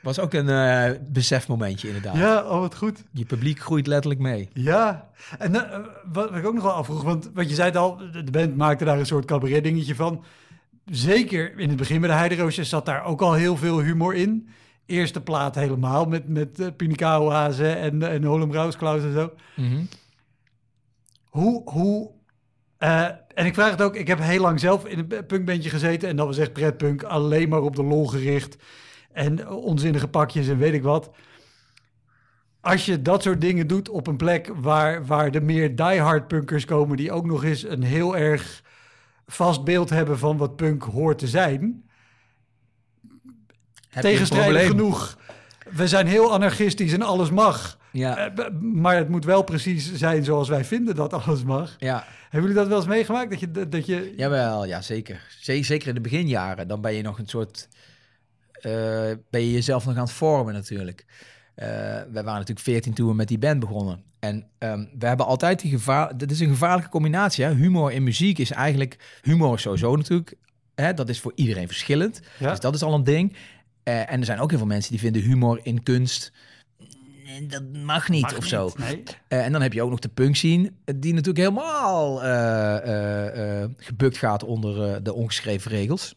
was ook een eh, besefmomentje inderdaad. Ja, oh wat goed. Je publiek groeit letterlijk mee. Ja, en uh, wat, ik ook nog wel afvroeg, want wat je zei het al, de band maakte daar een soort cabaret dingetje van. Zeker in het begin met de Heideroosjes zat daar ook al heel veel humor in. Eerste plaat helemaal met, met uh, en, en Rausklaus en zo. Mm -hmm. Hoe, hoe uh, en ik vraag het ook, ik heb heel lang zelf in een punkbandje gezeten en dat was echt pretpunk, alleen maar op de lol gericht en onzinnige pakjes en weet ik wat. Als je dat soort dingen doet op een plek waar, waar de meer diehard punkers komen, die ook nog eens een heel erg vast beeld hebben van wat punk hoort te zijn. Heb Tegenstrijdig genoeg. We zijn heel anarchistisch en alles mag. Ja. Uh, maar het moet wel precies zijn zoals wij vinden dat alles mag. Ja. Hebben jullie dat wel eens meegemaakt? Dat je, dat je... Jawel, ja zeker. Zeker in de beginjaren. Dan ben je nog een soort... Uh, ben je jezelf nog aan het vormen natuurlijk. Uh, we waren natuurlijk 14 toen we met die band begonnen. En um, we hebben altijd die gevaar... Dat is een gevaarlijke combinatie. Hè? Humor in muziek is eigenlijk... Humor sowieso natuurlijk. Hè? Dat is voor iedereen verschillend. Ja. Dus dat is al een ding. Uh, en er zijn ook heel veel mensen die vinden humor in kunst dat mag niet mag of niet, zo. Nee. Uh, en dan heb je ook nog de punk scene, die natuurlijk helemaal gebukt gaat onder de ongeschreven regels.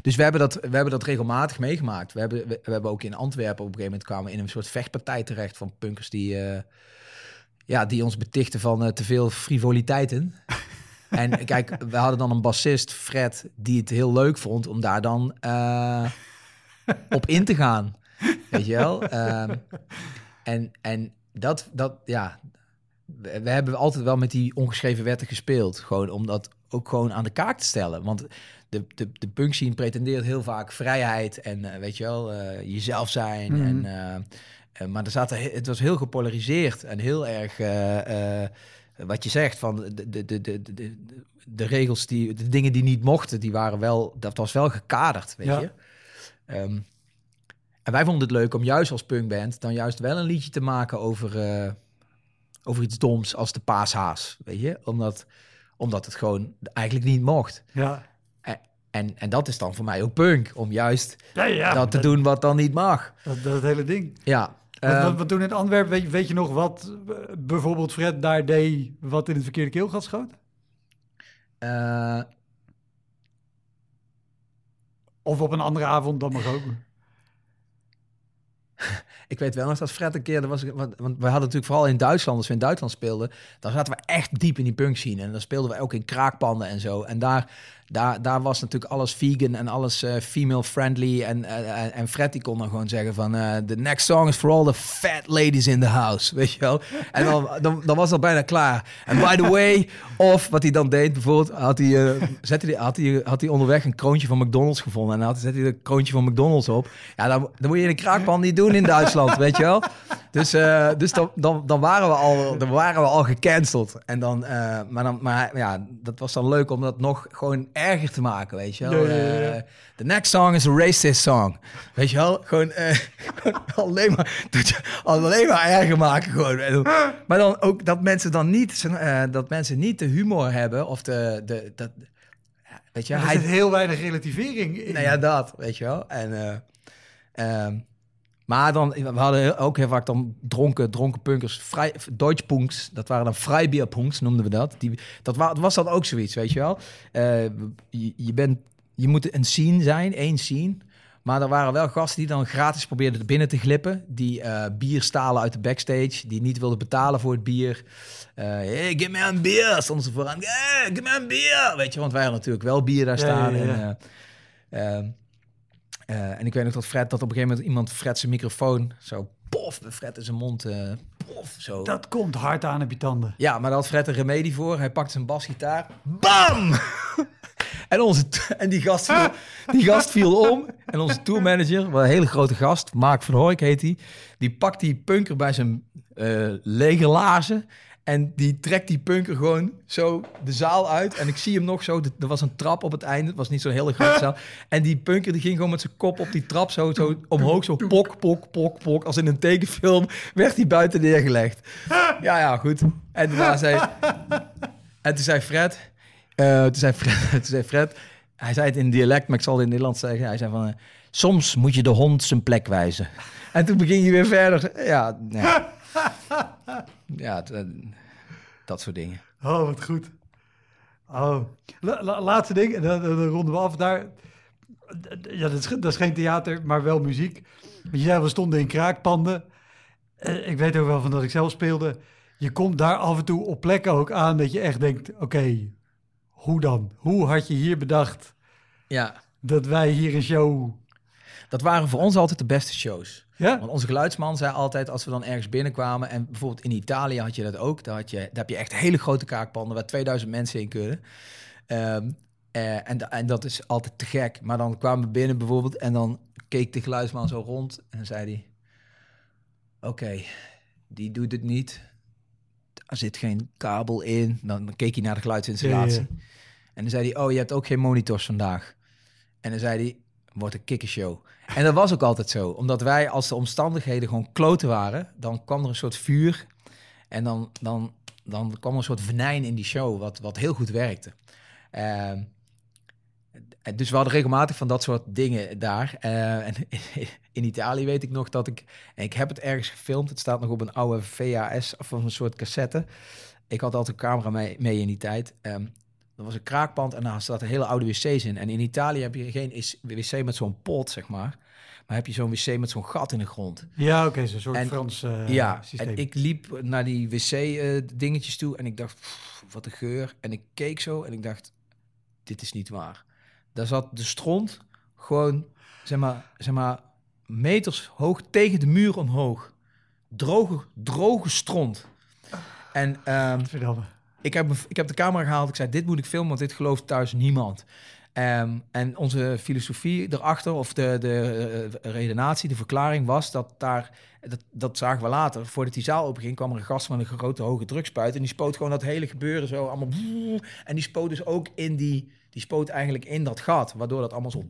Dus we hebben, dat, we hebben dat regelmatig meegemaakt. We hebben, we, we, hebben ook in Antwerpen op een gegeven moment kwamen in een soort vechtpartij terecht van punkers die, ja, die ons betichten van te veel frivoliteiten. en kijk, we hadden dan een bassist, Fred, die het heel leuk vond om daar dan op in te gaan. Weet je wel? Um, en, en dat, dat, ja, we, we, hebben altijd wel met die ongeschreven wetten gespeeld. Gewoon om dat ook gewoon aan de kaak te stellen. Want de, de, de punk scene pretendeert heel vaak vrijheid en, uh, weet je wel, uh, jezelf zijn. Mhm. Mm -hmm. en, uh, maar er zaten, het was heel gepolariseerd en heel erg, wat je zegt, van de, de, de, de, de, de regels, die, de dingen die niet mochten, die waren wel, dat was wel gekaderd, weet ja. je. Um, en wij vonden het leuk om juist als punkband dan juist wel een liedje te maken over, over iets doms als de paashaas, weet je? Omdat, omdat het gewoon eigenlijk niet mocht. Ja. En, en, dat is dan voor mij ook punk, om juist ja, ja, dat te dat, doen wat dan niet mag. Dat, dat hele ding. Ja. Want, want toen in Antwerpen, weet, weet, je nog wat bijvoorbeeld Fred daar deed wat in het verkeerde keelgat schoot? Uh, of op een andere avond, dat mag ook. ik weet wel nog dat Fred een keer, er was, want, want we hadden natuurlijk vooral in Duitsland, als we in Duitsland speelden, dan zaten we echt diep in die punk scene. En dan speelden we ook in kraakpanden en zo. En daar, daar, daar was natuurlijk alles vegan en alles uh, female friendly. En, uh, en Fred die kon dan gewoon zeggen van, uh, the next song is for all the fat ladies in the house, weet je wel. En dan, dan, was dat bijna klaar. En by the way, of wat hij dan deed, bijvoorbeeld, had hij, zette hij, had, hij, had hij onderweg een kroontje van McDonald's gevonden. En dan had, zette hij een kroontje van McDonald's op. Ja, dan, dan moet je een kraakpan niet doen in Duitsland, weet je wel. Dus, dus dan, dan, waren we al, dan waren we al gecanceld. En dan, maar, dan, maar ja, dat was dan leuk om dat nog gewoon erger te maken, weet je wel. Uh, the next song is a racist song. Weet je wel? Gewoon, gewoon alleen, maar, alleen maar erger maken gewoon. Maar dan ook dat mensen dan niet, dat mensen niet de humor hebben of de, de, dat, weet je, Er hij, zit heel weinig relativering in. nou ja, dat, weet je wel. En, eh, ehm, maar dan, we hadden ook heel vaak dan dronken, dronken punkers, vrij, Deutschpunks, dat waren dan Freibierpunks, noemden we dat. Die, dat wa- was dan ook zoiets, weet je wel. Eh, je, je, bent, je moet een scene zijn, één scene. Maar er waren wel gasten die dan gratis probeerden er binnen te glippen. Die eh, bier stalen uit de backstage. Die niet wilden betalen voor het bier. Eh hey, geef me een bier. Stonden ze vooraan. Hey, geef me een bier. Weet je, want wij hadden natuurlijk wel bier daar Ja, staan. ja, ja. En, eh, en ik weet nog dat Fred, dat op een gegeven moment iemand Fred zijn microfoon zo pof, Fred in zijn mond, eh, pof, zo. Dat komt hard aan op je tanden. Ja, maar daar had Fred een remedie voor. Hij pakte zijn basgitaar. Bam! en, onze, en die, gast viel, die gast viel om. En onze tourmanager, wel een hele grote gast, Mark van Hoijk heet hij. Die pakt die punker bij zijn eh lege laarzen. En die trekt die punker gewoon zo de zaal uit. En ik zie hem nog zo. Er was een trap op het einde. Het was niet zo'n hele grote zaal. En die punker die ging gewoon met zijn kop op die trap zo, zo omhoog. Zo pok, pok, pok, pok. Als in een tekenfilm werd hij buiten neergelegd. Ja, ja, goed. En daarna zei... En toen zei Fred... eh, toen, zei Fred toen zei Fred... Hij zei het in dialect, maar ik zal het in Nederlands zeggen. Hij zei van... eh, Soms moet je de hond zijn plek wijzen. En toen begin je weer verder. Ja, nee. Ja het, eh, dat soort dingen. Oh, wat goed. Oh. La- la- laatste ding, en dan, dan ronden we af daar. Ja, dat is, dat is geen theater, maar wel muziek. Want je zei, we stonden in kraakpanden. Eh, ik weet ook wel van dat ik zelf speelde. Je komt daar af en toe op plekken ook aan dat je echt denkt... Oké, hoe dan? Hoe had je hier bedacht Ja, dat wij hier een show... dat waren voor ons altijd de beste shows. Ja? Want onze geluidsman zei altijd, als we dan ergens binnenkwamen... en bijvoorbeeld in Italië had je dat ook. Daar, had je, daar heb je echt hele grote kaakpanden... waar 2000 mensen in kunnen. Ehm, eh, en, en dat is altijd te gek. Maar dan kwamen we binnen bijvoorbeeld... en dan keek de geluidsman zo rond... en dan zei hij... Oké, die doet het niet. Er zit geen kabel in. Dan, dan keek hij naar de geluidsinstallatie. Ja, ja, En dan zei hij... Oh, je hebt ook geen monitors vandaag. En dan zei hij... Wordt een kikkershow. En dat was ook altijd zo. Omdat wij, als de omstandigheden gewoon kloten waren... dan kwam er een soort vuur. En dan, dan, dan kwam er een soort venijn in die show... wat, wat heel goed werkte. Ehm, en dus we hadden regelmatig van dat soort dingen daar. Eh, en in Italië weet ik nog dat ik... En ik heb het ergens gefilmd. Het staat nog op een oude VHS of een soort cassette. Ik had altijd een camera mee, mee in die tijd. Ehm er was een kraakpand en daar zaten hele oude wc's in. En in Italië heb je geen is- wc met zo'n pot, zeg maar. Maar heb je zo'n wc met zo'n gat in de grond. Ja, oké, zo'n soort En- Frans eh, ja, systeem. en ik liep naar die wc-dingetjes toe en ik dacht, "Pff, wat een geur. En ik keek zo en ik dacht, dit is niet waar. Daar zat de stront gewoon, zeg maar, zeg maar meters hoog tegen de muur omhoog. Droge, droge stront. En Verdamme. Ik heb, ik heb de camera gehaald. Ik zei, dit moet ik filmen, want dit gelooft thuis niemand. Ehm, en onze filosofie erachter, of de, de eh, redenatie, de verklaring was dat daar... Dat, dat zagen we later. Voordat die zaal openging, kwam er een gast met een grote hoge drukspuit. En die spoot gewoon dat hele gebeuren zo allemaal... En die spoot dus ook in die... Die spoot eigenlijk in dat gat, waardoor dat allemaal zo...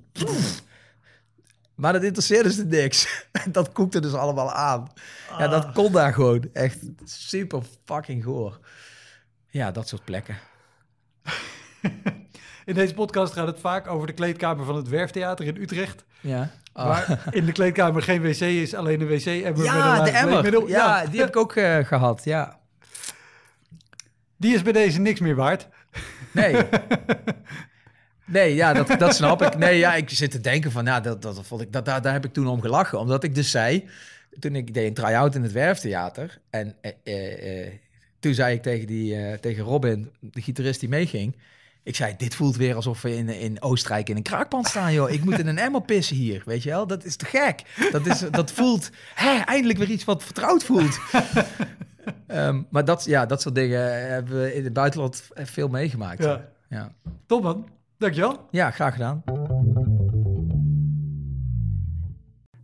Maar dat interesseerde ze niks. Dat koekte dus allemaal aan. Ja, dat kon daar gewoon. Echt super fucking goor. Ja, dat soort plekken. In deze podcast gaat het vaak over de kleedkamer van het Werftheater in Utrecht. Ja. Waar in de kleedkamer geen wc is, alleen een wc-emmer met een Ja, de emmer. bleekmiddel. Ja, die heb ik ook eh, gehad. Ja. Die is bij deze niks meer waard. Nee. Nee, ja, dat, dat snap ik. Nee, ja, ik zit te denken van, ja, dat, dat vond ik, dat, daar, daar heb ik toen om gelachen. Omdat ik dus zei, toen ik deed een try-out in het Werftheater. En eh, eh, eh, toen zei ik tegen, die, eh, tegen Robin, de gitarist die meeging. Ik zei, dit voelt weer alsof we in, in Oostenrijk in een kraakpand staan, joh. Ik moet in een emmer pissen hier, weet je wel? Dat is te gek. Dat, is, dat voelt, hè, eindelijk weer iets wat vertrouwd voelt. Ehm, maar dat, ja, dat soort dingen hebben we in het buitenland veel meegemaakt. Ja. ja. Top man, dankjewel. Ja, graag gedaan.